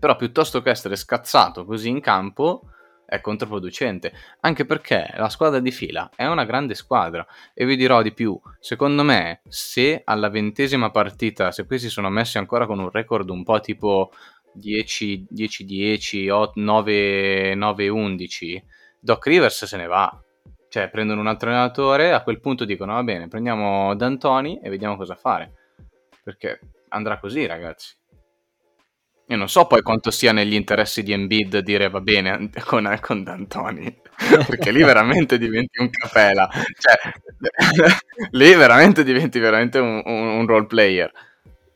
Però piuttosto che essere scazzato così in campo è controproducente, anche perché la squadra di fila è una grande squadra e vi dirò di più, secondo me se alla ventesima partita, se questi sono messi ancora con un record un po' tipo 10, 10, 10, 9, 9, 11, Doc Rivers se ne va. Cioè, prendono un altro allenatore, a quel punto dicono, va bene, prendiamo D'Antoni e vediamo cosa fare. Perché andrà così, ragazzi. Io non so poi quanto sia negli interessi di Embiid dire va bene con, con D'Antoni, perché lì veramente diventi un capela. Cioè, lì veramente diventi veramente un, un, un role player.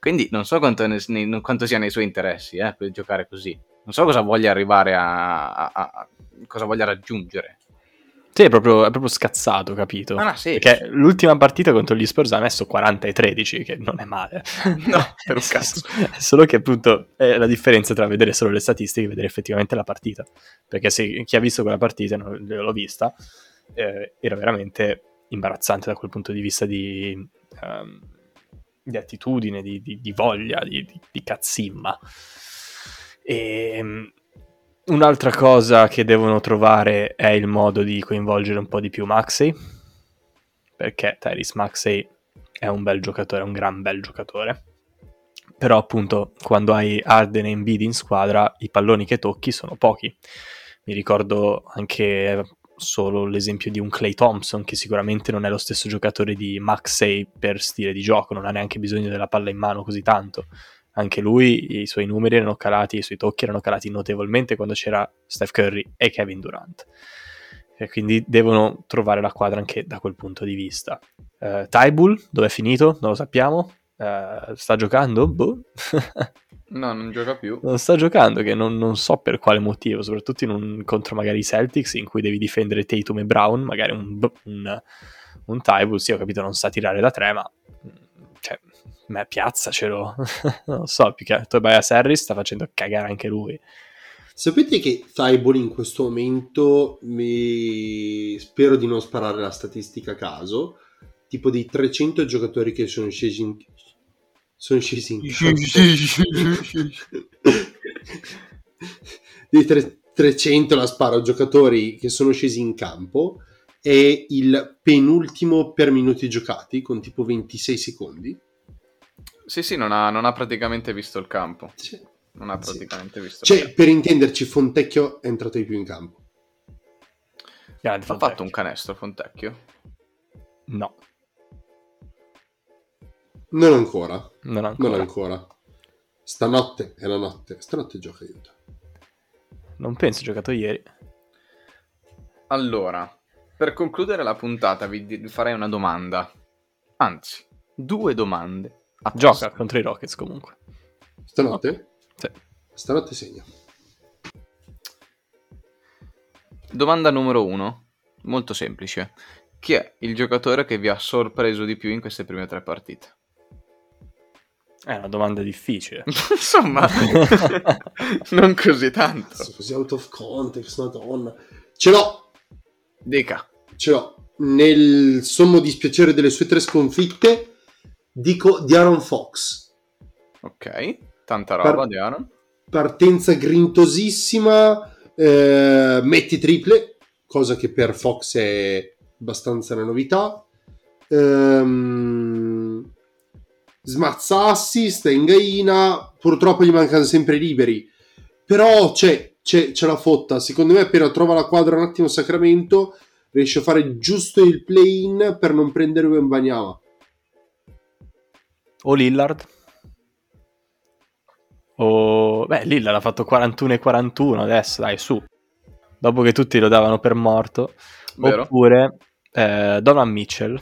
Quindi non so quanto, ne- quanto sia nei suoi interessi eh, per giocare così. Non so cosa voglia arrivare a- a- a- cosa voglia raggiungere. Sì, è proprio, è proprio scazzato, capito? No, sì. Perché l'ultima partita contro gli Spurs ha messo 40 e 13, che non è male. No, per un cazzo. Solo che appunto è la differenza tra vedere solo le statistiche e vedere effettivamente la partita. Perché se chi ha visto quella partita, non l'ho vista, eh, era veramente imbarazzante da quel punto di vista di, ehm, di attitudine, di, di- di voglia, di, cazzimma. E mm, un'altra cosa che devono trovare è il modo di coinvolgere un po' di più Maxey, perché Tyrese Maxey è un bel giocatore, un gran bel giocatore. Però appunto quando hai Arden e Embiid in squadra i palloni che tocchi sono pochi. Mi ricordo anche solo l'esempio di un Clay Thompson che sicuramente non è lo stesso giocatore di Maxey per stile di gioco, non ha neanche bisogno della palla in mano così tanto. Anche lui, i suoi numeri erano calati, i suoi tocchi erano calati notevolmente quando c'era Steph Curry e Kevin Durant. E quindi devono trovare la quadra anche da quel punto di vista. Uh, Tybull, dove è finito? Non lo sappiamo. Eh, sta giocando? Boh. No, non gioca più. non sta giocando, che non, non so per quale motivo, soprattutto in un, contro magari i Celtics in cui devi difendere Tatum e Brown, magari un, un, un Tybull, sì ho capito, non sa tirare da tre, ma cioè, me piazzacelo, non so, più che Tobias Harris sta facendo cagare anche lui. Sapete che Thibault in questo momento mi... spero di non sparare la statistica a caso, tipo dei 300 giocatori che sono scesi in sono scesi in dei tre- 300 la sparo giocatori che sono scesi in campo è il penultimo per minuti giocati con tipo 26 secondi Sì, sì, non ha, non ha praticamente visto il campo. cioè, Non ha Sì. praticamente visto il cioè, campo. per intenderci Fontecchio è entrato di più in campo Grande Ha fatto un canestro Fontecchio? No, non ancora non ancora. non ancora stanotte è la notte stanotte gioca aiuto Non penso, ha giocato ieri. Allora, per concludere la puntata vi farei una domanda. Anzi, due domande. Gioca contro i Rockets comunque. stanotte? Sì. stanotte segna Domanda numero uno, molto semplice. Chi è il giocatore che vi ha sorpreso di più in queste prime tre partite? È una domanda difficile. Insomma, non così tanto. Cazzo, così out of context madonna ce l'ho Dica. ce l'ho nel sommo dispiacere delle sue tre sconfitte dico di Aaron Fox. Ok, tanta roba Par- di Aaron. partenza grintosissima eh, metti triple cosa che per Fox è abbastanza una novità. Ehm, smazza assist in gaina purtroppo gli mancano sempre i liberi. Però c'è, c'è, c'è la fotta. Secondo me appena trova la quadra un attimo Sacramento riesce a fare giusto il play-in per non prendere Wembanyama O Lillard? O... Beh, Lillard ha fatto 41 e 41 adesso, dai, su. Dopo che tutti lo davano per morto. Vero? Oppure eh, Donovan Mitchell,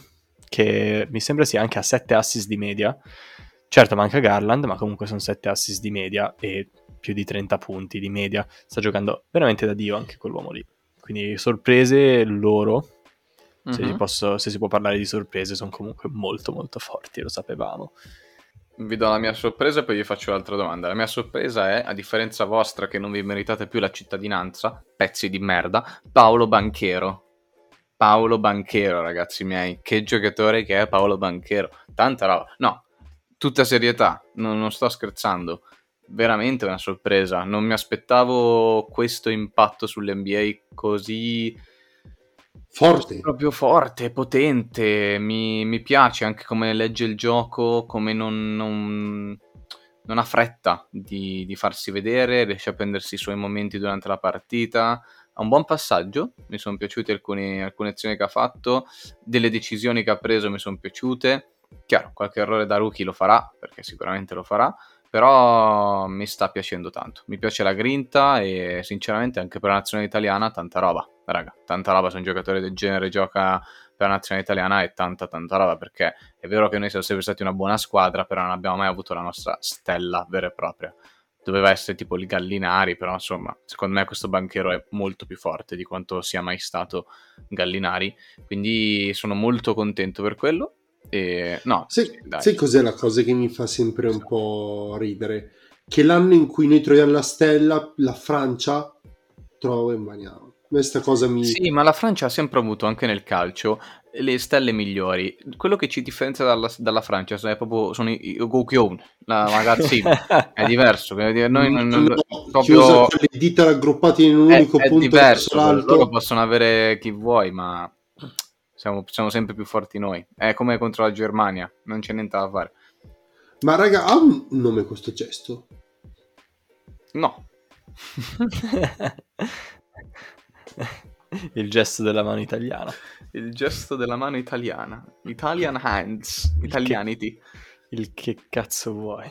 che mi sembra sia anche a 7 assist di media. Certo, manca Garland, ma comunque sono 7 assist di media e più di 30 punti di media. Sta giocando veramente da Dio anche quell'uomo lì. Quindi sorprese loro, se, Mhm. si posso- se si può parlare di sorprese, sono comunque molto molto forti, lo sapevamo. Vi do la mia sorpresa e poi vi faccio l'altra domanda. La mia sorpresa è, a differenza vostra che non vi meritate più la cittadinanza, pezzi di merda, Paolo Banchero. Paolo Banchero, ragazzi miei. Che giocatore che è Paolo Banchero. Tanta roba. No, tutta serietà, non, non sto scherzando. Veramente una sorpresa. Non mi aspettavo questo impatto sull'NBA così Forte. proprio forte, potente, mi, mi piace anche come legge il gioco, come non, non- non ha fretta di, di farsi vedere, riesce a prendersi i suoi momenti durante la partita, ha un buon passaggio, mi sono piaciute alcune, alcune azioni che ha fatto, delle decisioni che ha preso mi sono piaciute, chiaro, qualche errore da rookie lo farà, perché sicuramente lo farà, però mi sta piacendo tanto, mi piace la grinta e sinceramente anche per la nazionale italiana tanta roba, raga, tanta roba se un giocatore del genere gioca per la nazionale italiana è tanta tanta roba perché è vero che noi siamo sempre stati una buona squadra, però non abbiamo mai avuto la nostra stella vera e propria. Doveva essere tipo il Gallinari, però insomma, secondo me questo banchero è molto più forte di quanto sia mai stato Gallinari, quindi sono molto contento per quello. E no, Sai, sai cos'è la cosa che mi fa sempre un po' ridere? Che l'anno in cui noi troviamo la stella, la Francia trova Wembanyama. Questa cosa mi... Sì, ma la Francia ha sempre avuto, anche nel calcio, le stelle migliori. Quello che ci differenzia dalla, dalla Francia sono proprio sono i, i Gokyon, la ragazzina. è diverso. Noi non, non- No, proprio- le dita raggruppate in un è, unico è punto diverso. Loro possono avere chi vuoi, ma siamo, siamo sempre più forti noi. È come contro la Germania, non c'è niente da fare. Ma raga, ha un nome questo gesto? No, Il gesto della mano italiana. il gesto della mano italiana. Italian hands, italianity. Il che cazzo vuoi?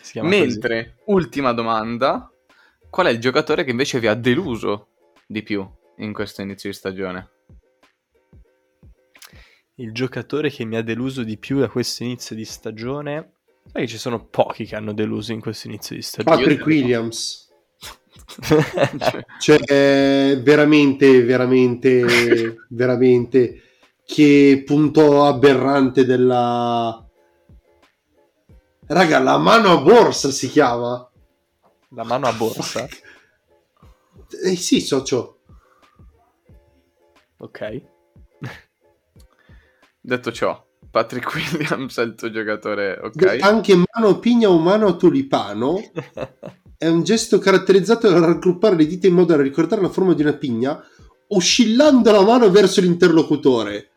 Si chiama così. Mentre, ultima domanda, qual è il giocatore che invece vi ha deluso di più in questo inizio di stagione? Il giocatore che mi ha deluso di più da questo inizio di stagione. Sai che ci sono pochi che hanno deluso in questo inizio di stagione. Patrick Williams. Cioè, Cioè, eh, veramente, veramente, veramente, che punto aberrante della... Raga, la mano a borsa si chiama. La mano a borsa. Eh sì, socio. Ok. Detto ciò, Patrick Williams è il tuo giocatore, ok? Anche mano pigna o mano tulipano è un gesto caratterizzato dal raggruppare le dita in modo da ricordare la forma di una pigna, oscillando la mano verso l'interlocutore.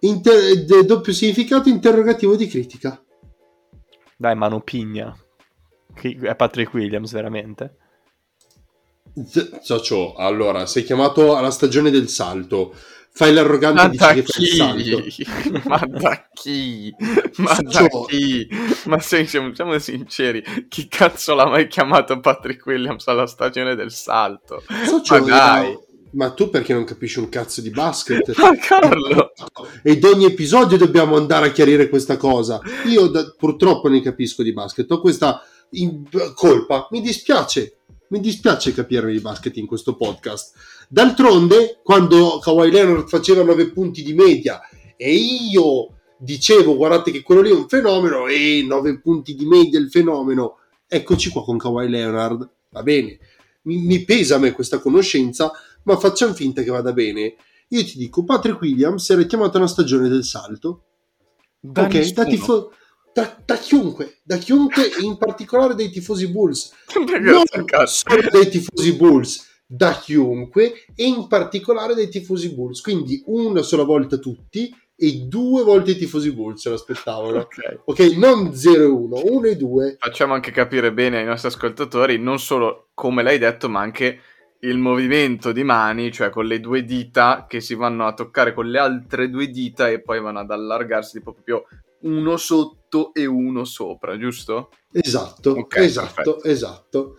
Inter- d- doppio significato interrogativo di critica. Dai, mano pigna. Che- È Patrick Williams, veramente. Z- Socio, allora, sei chiamato alla stagione del salto. Fai l'arrogante Ma e dici da che fai il? Ma da chi? Ma da chi? Ma se- siamo, siamo sinceri, chi cazzo l'ha mai chiamato Patrick Williams alla stagione del salto? Socio, Ma dai. era- Ma tu perché non capisci un cazzo di basket? Ma Carlo! Ed ogni episodio dobbiamo andare a chiarire questa cosa. Io da- purtroppo ne capisco di basket. Ho questa in- colpa. Mi dispiace. Mi dispiace capire di basket in questo podcast. D'altronde, quando Kawhi Leonard faceva 9 punti di media e io dicevo guardate che quello lì è un fenomeno e 9 punti di media è il fenomeno, eccoci qua con Kawhi Leonard. Va bene. Mi, mi pesa a me questa conoscenza, ma facciamo finta che vada bene. Io ti dico, Patrick Williams era chiamato una stagione del salto. Da ok, da, tifo- da, da chiunque, da chiunque, in particolare dai tifosi Bulls. Non solo dai tifosi Bulls, da chiunque, e in particolare dai tifosi Bulls. Quindi una sola volta tutti e due volte i tifosi Bulls se l'aspettavano. Ok. Ok, non 0 e 1, 1 e 2. Facciamo anche capire bene ai nostri ascoltatori non solo come l'hai detto, ma anche il movimento di mani, cioè con le due dita che si vanno a toccare con le altre due dita e poi vanno ad allargarsi tipo proprio uno sotto e uno sopra, giusto? Esatto, Ok, esatto, perfetto. esatto.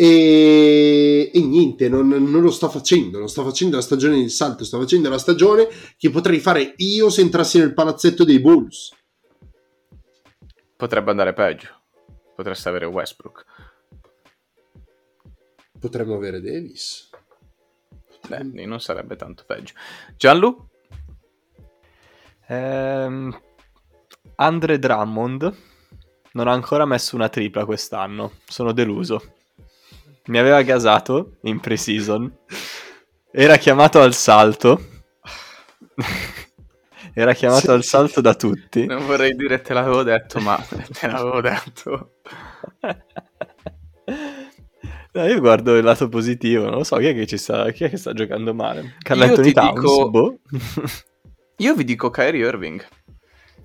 E, e niente, non, non lo sto facendo, non sto facendo la stagione del salto, sto facendo la stagione che potrei fare io se entrassi nel palazzetto dei Bulls. Potrebbe andare peggio. Potreste avere Westbrook. Potremmo avere Davis. Beh, non sarebbe tanto peggio. Gianlu? Ehm, Andre Drummond non ha ancora messo una tripla quest'anno. Sono deluso. Mi aveva gasato in pre-season. Era chiamato al salto. Era chiamato Sì, al sì. salto da tutti. Non vorrei dire te l'avevo detto, ma te l'avevo detto. No, io guardo il lato positivo, non lo so, chi è che ci sta, chi è che sta giocando male? Carl Io Anthony Towns, dico- boh. Io vi dico Kyrie Irving.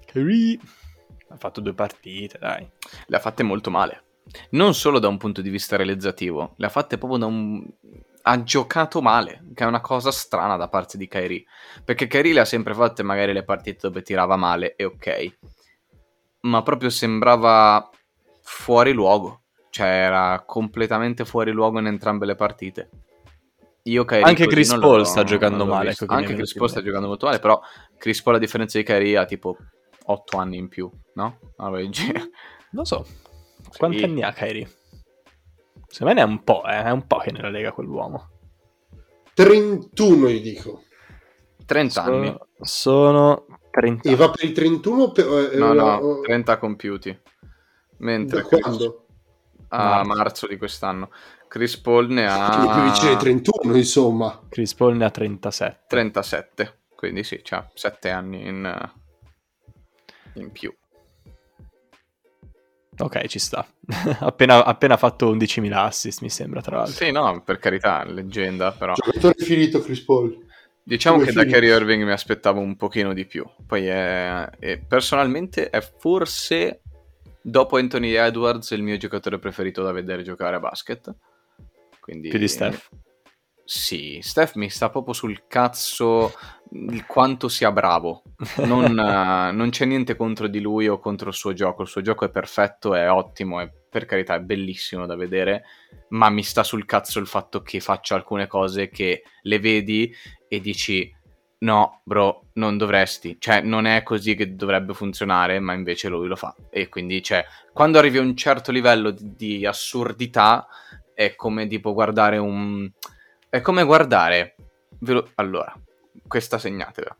Kyrie. Ha fatto due partite, dai. Le ha fatte molto male. Non solo da un punto di vista realizzativo, le ha fatte proprio da un... Ha giocato male, che è una cosa strana da parte di Kyrie. Perché Kyrie le ha sempre fatte magari le partite dove tirava male, e ok. Ma proprio sembrava fuori luogo. Cioè era completamente fuori luogo in entrambe le partite. Io Kyrie Anche Chris Paul sta giocando male, ecco Anche Chris Paul sta giocando molto male, però Chris Paul a differenza di Kyrie ha tipo 8 anni in più, no? Allora. Non so. Quanti Sì. anni ha Kyrie? Secondo me ne è un po', eh. È un po' che nella Lega quell'uomo. 31 io dico. 30 anni. Sono, sono 30 E va per i 31 per, eh, No, no, eh, 30 compiuti. Mentre Da quando? a Marzo. marzo di quest'anno. Chris Paul ne Quindi più vicino ai ha 31, insomma. Chris Paul ne ha 37. 37. Quindi sì, c'ha 7 anni in, in più. Ok, ci sta. appena, appena fatto 11.000 assist, mi sembra, tra l'altro. Sì, no, per carità, leggenda, però. Giocatore finito Chris Paul. Diciamo Come che da Phoenix. Kyrie Irving mi aspettavo un pochino di più. Poi è, è- personalmente è forse dopo Anthony Edwards il mio giocatore preferito da vedere giocare a basket. Quindi Più di Steph. Sì, Steph mi sta proprio sul cazzo il quanto sia bravo. Non, eh, non c'è niente contro di lui o contro il suo gioco. Il suo gioco è perfetto, è ottimo, è, per carità è bellissimo da vedere, ma mi sta sul cazzo il fatto che faccia alcune cose che le vedi e dici no, bro, non dovresti. Cioè, non è così che dovrebbe funzionare, ma invece lui lo fa. E quindi, cioè, quando arrivi a un certo livello di, di assurdità, è come tipo guardare un... È come guardare... lo- Allora, questa segnatela.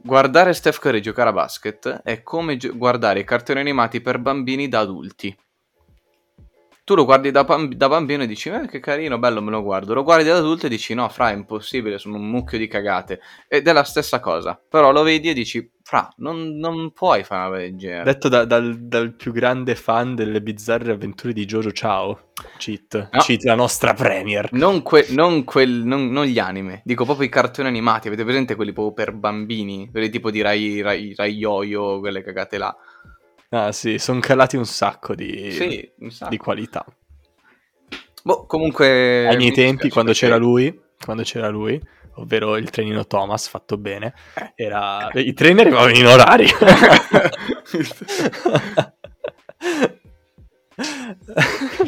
Guardare Steph Curry giocare a basket è come gio- guardare i cartoni animati per bambini da adulti. Tu lo guardi da, bamb- da bambino e dici, eh, che carino, bello, me lo guardo. Lo guardi da adulto e dici, no, fra, è impossibile, sono un mucchio di cagate. Ed è la stessa cosa. Però lo vedi e dici, fra, non, non puoi fare una roba del genere. Detto da- dal, dal più grande fan delle bizzarre avventure di Jojo Ciao. Cheat. No. Cheat, la nostra premier. Non, que- non quel- non- non gli anime, dico proprio i cartoni animati. Avete presente quelli proprio per bambini? Quelli tipo di Rai, Rai, Rai Yo-Yo, quelle cagate là. Ah sì, sono calati un sacco di, Sì, un sacco. di qualità. Boh, comunque... Ai miei mi tempi, quando perché- c'era lui, quando c'era lui, ovvero il trenino Thomas fatto bene, era... i treni arrivavano in orario.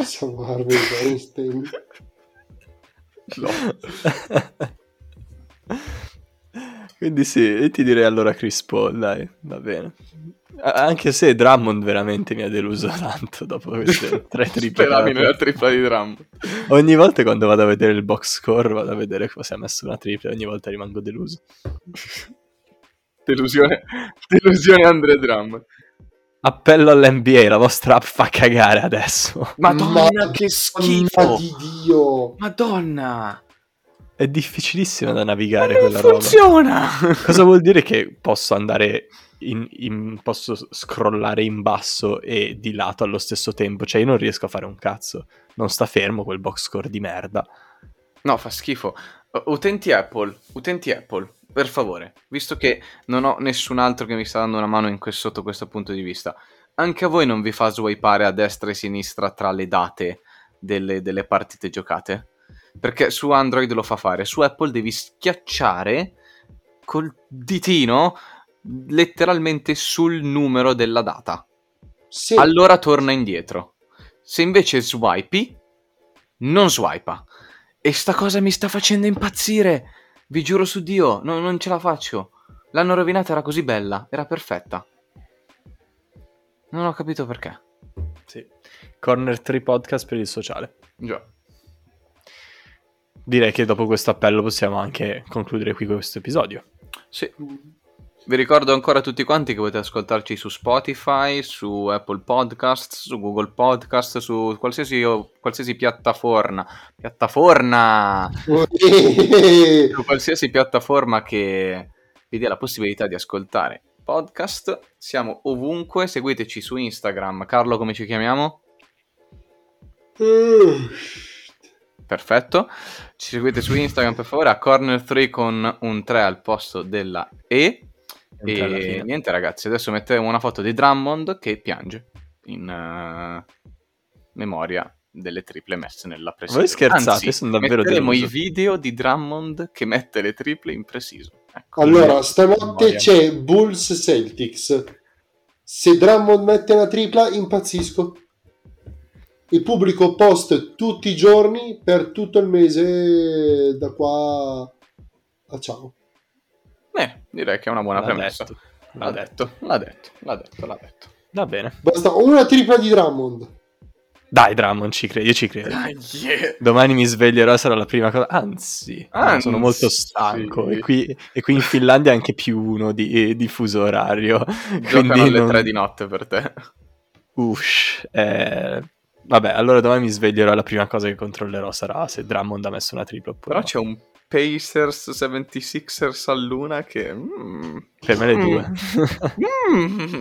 Siamo Harvey Weinstein. Quindi sì, ti direi allora Chris Paul, dai, va bene. Anche se Drummond veramente mi ha deluso tanto dopo queste tre triple. Speravi nella tripla di Drummond. Ogni volta quando vado a vedere il box score, vado a vedere cosa ha messo una tripla, ogni volta rimango deluso. Delusione, delusione Andre Drummond. Appello all'NBA, la vostra app fa cagare adesso. Madonna, che schifo! Di Dio. Madonna! È difficilissima da navigare Non quella roba. funziona! Cosa vuol dire che posso andare in, in- posso scrollare in basso e di lato allo stesso tempo? Cioè io non riesco a fare un cazzo. Non sta fermo quel box score di merda. No, fa schifo. Utenti Apple, utenti Apple, per favore, visto che non ho nessun altro che mi sta dando una mano questo- sotto questo punto di vista, anche a voi non vi fa swipeare a destra e sinistra tra le date delle, delle partite giocate? Perché su Android lo fa fare, su Apple devi schiacciare col ditino letteralmente sul numero della data. Sì. Allora torna indietro. Se invece swipi, non swipa. E sta cosa mi sta facendo impazzire. Vi giuro su Dio, no- non ce la faccio. L'hanno rovinata, era così bella, era perfetta. Non ho capito perché. Sì. Corner 3 podcast per il sociale. Già. Direi che dopo questo appello possiamo anche concludere qui questo episodio. Sì. Vi ricordo ancora a tutti quanti che potete ascoltarci su Spotify, su Apple Podcast, su Google Podcast, su qualsiasi, qualsiasi piattaforma. Piattaforma! su qualsiasi piattaforma che vi dia la possibilità di ascoltare podcast. Siamo ovunque, seguiteci su Instagram. Carlo, come ci chiamiamo? Perfetto. Ci seguite su Instagram per favore a Corner3 con un 3 al posto della E. E niente ragazzi, adesso metteremo una foto di Drummond che piange in eh, memoria delle triple messe nella precision. Voi scherzate? Anzi, Sono davvero metteremo i deluso. video di Drummond che mette le triple in precision. Ecco. Allora, stanotte c'è Bulls Celtics. Se Drummond mette una tripla, impazzisco. Il pubblico post tutti i giorni per tutto il mese da qua a ciao. Eh, direi che è una buona L'ha premessa. detto. L'ha detto, l'ha detto, l'ha detto, l'ha detto. Va bene. Basta una tripla di Drummond. Dai, Drummond, ci credo, io ci credo. Dai, yeah. Domani mi sveglierò sarà la prima cosa. Anzi, Anzi. sono molto stanco. E qui, e qui in Finlandia è anche più uno di, di fuso orario. Giocano Quindi alle non- 3 di notte per te. Ush, eh, Vabbè, allora domani mi sveglierò e la prima cosa che controllerò sarà se Drummond ha messo una tripla oppure Però no. c'è un Pacers 76ers a luna che... mm. Per me le due. Mm.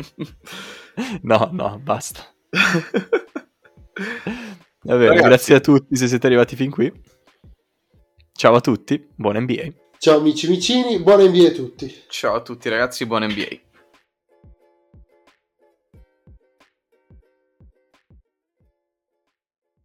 no, no, basta. Va bene, Ragazzi. grazie a tutti se siete arrivati fin qui. Ciao a tutti, buon NBA. Ciao amici vicini, buona NBA a tutti. Ciao a tutti ragazzi, buon NBA.